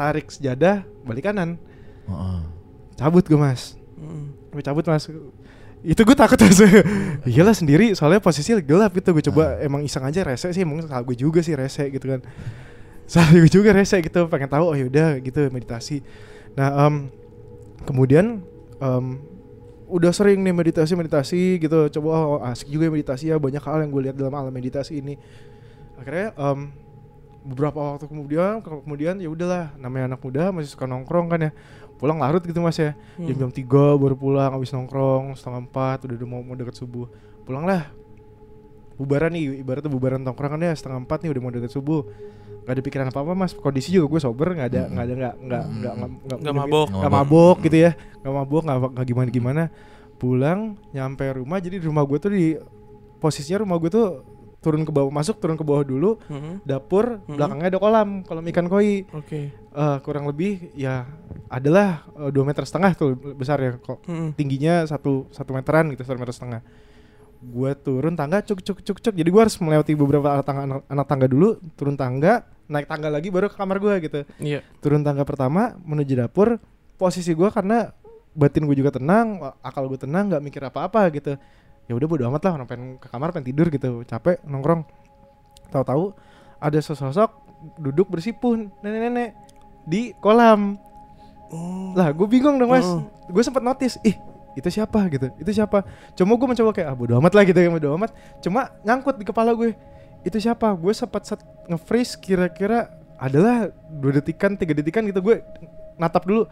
tarik sejadah balik kanan. Heeh. cabut gue mas. Mm. gue cabut mas. Itu gue takut mas. *laughs* Iyalah sendiri. Soalnya posisi gelap gitu. Gue coba emang iseng aja rese sih. Emang salah gue juga sih rese gitu kan. *laughs* Salah gue juga rese gitu. Pengen tahu oh yaudah gitu meditasi. Nah em, kemudian em, udah sering nih meditasi meditasi gitu. Coba oh, asik juga ya meditasi ya. Banyak hal yang gue lihat dalam alam meditasi ini. Akhirnya em, beberapa waktu kemudian kemudian ya udahlah namanya anak muda masih suka nongkrong kan ya. Pulang larut gitu mas ya. Hmm. jam-jam tiga baru pulang habis nongkrong setengah empat udah, mau mau deket subuh. Pulanglah. Bubaran nih ibaratnya bubaran tongkrongan ya setengah empat nih udah mau deket subuh. Gak ada pikiran apa apa mas. Kondisi juga gue sober nggak ada Mm. nggak ada nggak nggak nggak nggak Nggak nggak mabok. nggak mabok gitu ya. Nggak mabok nggak nggak gimana gimana pulang nyampe rumah jadi di rumah gue tuh di posisinya rumah gue tuh turun ke bawah masuk turun ke bawah dulu Mhm. dapur Mhm. belakangnya ada kolam kolam ikan koi Oke. Eh, kurang lebih ya adalah eh, dua meter setengah tuh besar ya kok Mm. tingginya satu satu meteran gitu satu meter setengah gue turun tangga cuk cuk cuk cuk jadi gue harus melewati beberapa anak tangga anak, anak tangga dulu turun tangga naik tangga lagi baru ke kamar gue gitu Iya. turun tangga pertama menuju dapur posisi gue karena batin gue juga tenang akal gue tenang nggak mikir apa apa gitu ya udah bodo amat lah orang pengen ke kamar pengen tidur gitu capek nongkrong tahu-tahu ada sesosok duduk bersipun nenek-nenek di kolam Oh. Lah, gue bingung dong mas. Oh. Gue sempat notice, ih itu siapa gitu, itu siapa. Cuma gue mencoba kayak ah bodo amat lah gitu ya bodo amat. Cuma nyangkut di kepala gue, itu siapa? Gue sempat set nge-freeze kira-kira adalah dua detikan, tiga detikan gitu gue natap dulu.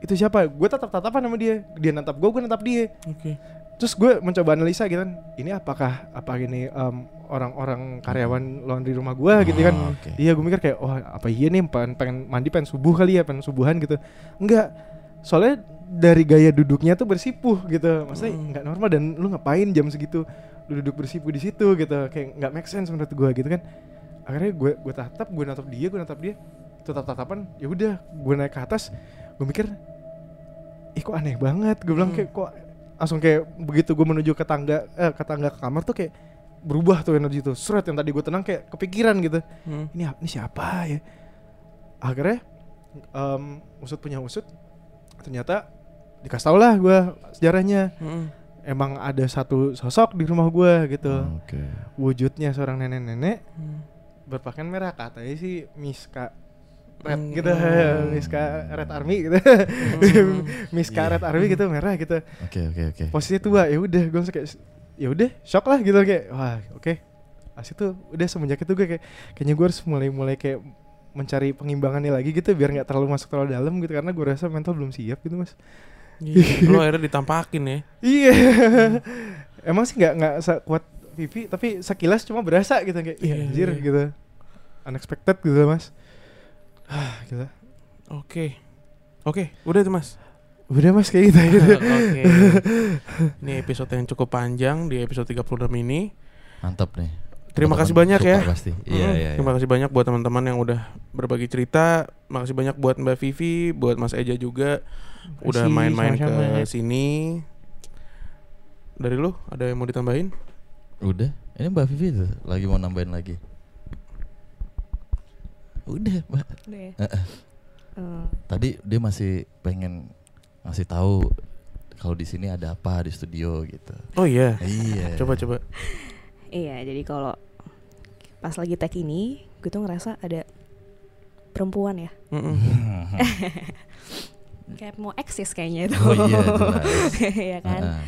Itu siapa? Gue tatap-tatapan sama dia. Dia natap gue, gue natap dia. Oke. Terus gue mencoba analisa gitu kan, ini apakah apa ini em, orang-orang karyawan laundry rumah gue gitu kan? Oh, oke. Iya gue mikir kayak, oh apa iya nih pengen, pengen mandi pengen subuh kali ya pengen subuhan gitu. Enggak, soalnya dari gaya duduknya tuh bersipuh gitu, maksudnya Hmm. nggak normal dan lu ngapain jam segitu lu duduk bersipuh di situ gitu, kayak nggak make sense menurut gue gitu kan. Akhirnya gue gue tatap, gue natap dia, gue natap dia, tetap tatapan, ya udah gue naik ke atas, gue mikir, ih kok aneh banget, gue bilang Hmm. kayak kok langsung kayak begitu gue menuju ke tangga eh, ke tangga ke kamar tuh kayak berubah tuh energi tuh seret yang tadi gue tenang kayak kepikiran gitu Hmm. ini ini siapa ya akhirnya em, usut punya usut ternyata dikasih tau lah gue sejarahnya Hmm. emang ada satu sosok di rumah gue gitu Oke. wujudnya seorang nenek-nenek Hmm. berpakaian merah katanya sih Miska Red Hmm. gitu *laughs* Miska Red Army gitu Hmm. *laughs* Miska Iya. Red Army gitu merah gitu Oke oke oke. posisinya tua ya udah gue langsung kayak ya udah shock lah gitu kayak wah oke Pas itu udah semenjak itu gue kayak kayaknya gue harus mulai mulai kayak mencari pengimbangannya lagi gitu biar nggak terlalu masuk terlalu dalam gitu karena gue rasa mental belum siap gitu mas Iya, *laughs* Lu akhirnya ditampakin ya. iya emang sih nggak nggak kuat Vivi tapi sekilas cuma berasa gitu kayak iya Iya, anjir iya. gitu unexpected gitu mas gitu Oke. Oke, udah itu Mas. udah mas kayak gitu, gitu. *laughs* Oke. Ini episode yang cukup panjang di episode 36 ini. Mantap nih. Terima kasih banyak ya. Pasti. Iya Hmm, iya. iya. Terima kasih banyak buat teman-teman yang udah berbagi cerita. Makasih banyak buat Mbak Vivi, buat Mas Eja juga udah main-main ke sama-sama. sini. Dari lu ada yang mau ditambahin? Udah. Ini Mbak Vivi tuh lagi mau nambahin lagi. Udah, Mbak. Udah ya? Heeh. Eh, Tadi dia masih pengen ngasih tahu kalau di sini ada apa di studio gitu. Oh iya. Iya. Coba coba. iya, jadi kalau pas lagi tag ini, gue tuh ngerasa ada perempuan ya, *laughs* kayak mau eksis kayaknya itu. Oh iya. *laughs* Iya kan? Heeh.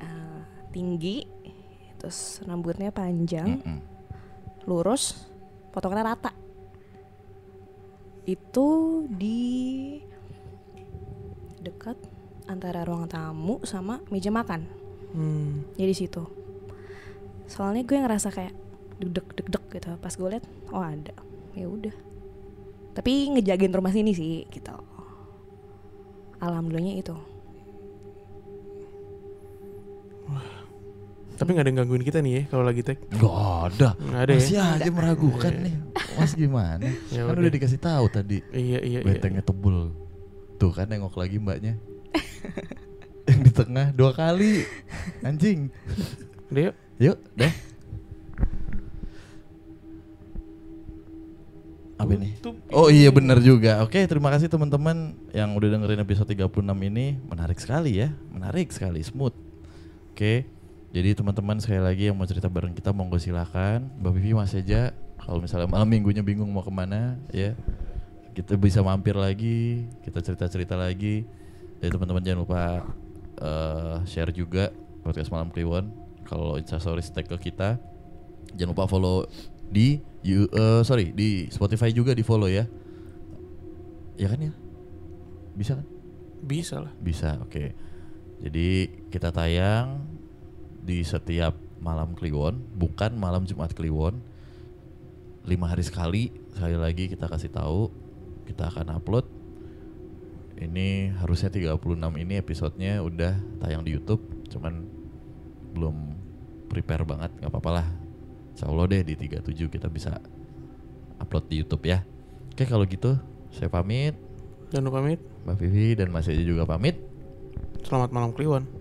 Eh, tinggi, terus rambutnya panjang, Mm-mm. lurus, potongannya rata. Itu di dekat antara ruang tamu sama meja makan. Hmm. Jadi situ. Soalnya gue ngerasa kayak deg deg deg gitu. Pas gue liat, oh ada. Ya udah. Tapi ngejagain rumah sini sih gitu. Alhamdulillahnya itu. Tapi nggak ada yang gangguin kita nih ya kalau lagi tag. Gak ada. Nggak ada Masih ya. aja meragukan nih. Mas gimana? *laughs* Ya kan udah. udah dikasih tahu tadi. Iya iya iya. Betengnya tebel. Tuh kan nengok lagi mbaknya. *laughs* Yang di tengah dua kali. Anjing. Udah yuk. Yuk, dah. Apa ini? Oh iya benar juga. Oke, terima kasih teman-teman yang udah dengerin episode 36 ini. Menarik sekali ya. Menarik sekali, smooth. Oke. Jadi teman-teman sekali lagi yang mau cerita bareng kita monggo silakan. Mbak Vivi Mas aja kalau misalnya malam minggunya bingung mau ke mana ya. Kita bisa mampir lagi, kita cerita-cerita lagi. Jadi teman-teman jangan lupa eh, share juga podcast Malam Kliwon. Kalau instastories tag ke kita. Jangan lupa follow di you, eh, sorry di Spotify juga di follow ya. Ya kan ya? Bisa kan? Bisa lah. Bisa, oke. Jadi kita tayang di setiap malam Kliwon, bukan malam Jumat Kliwon. Lima hari sekali, sekali lagi kita kasih tahu, kita akan upload. Ini harusnya 36 ini episodenya udah tayang di YouTube, cuman belum prepare banget, nggak apa-apa lah. Insya Allah deh di 37 kita bisa upload di YouTube ya. Oke kalau gitu, saya pamit. Lupa pamit. Mbak Vivi dan Mas Eja juga pamit. Selamat malam Kliwon.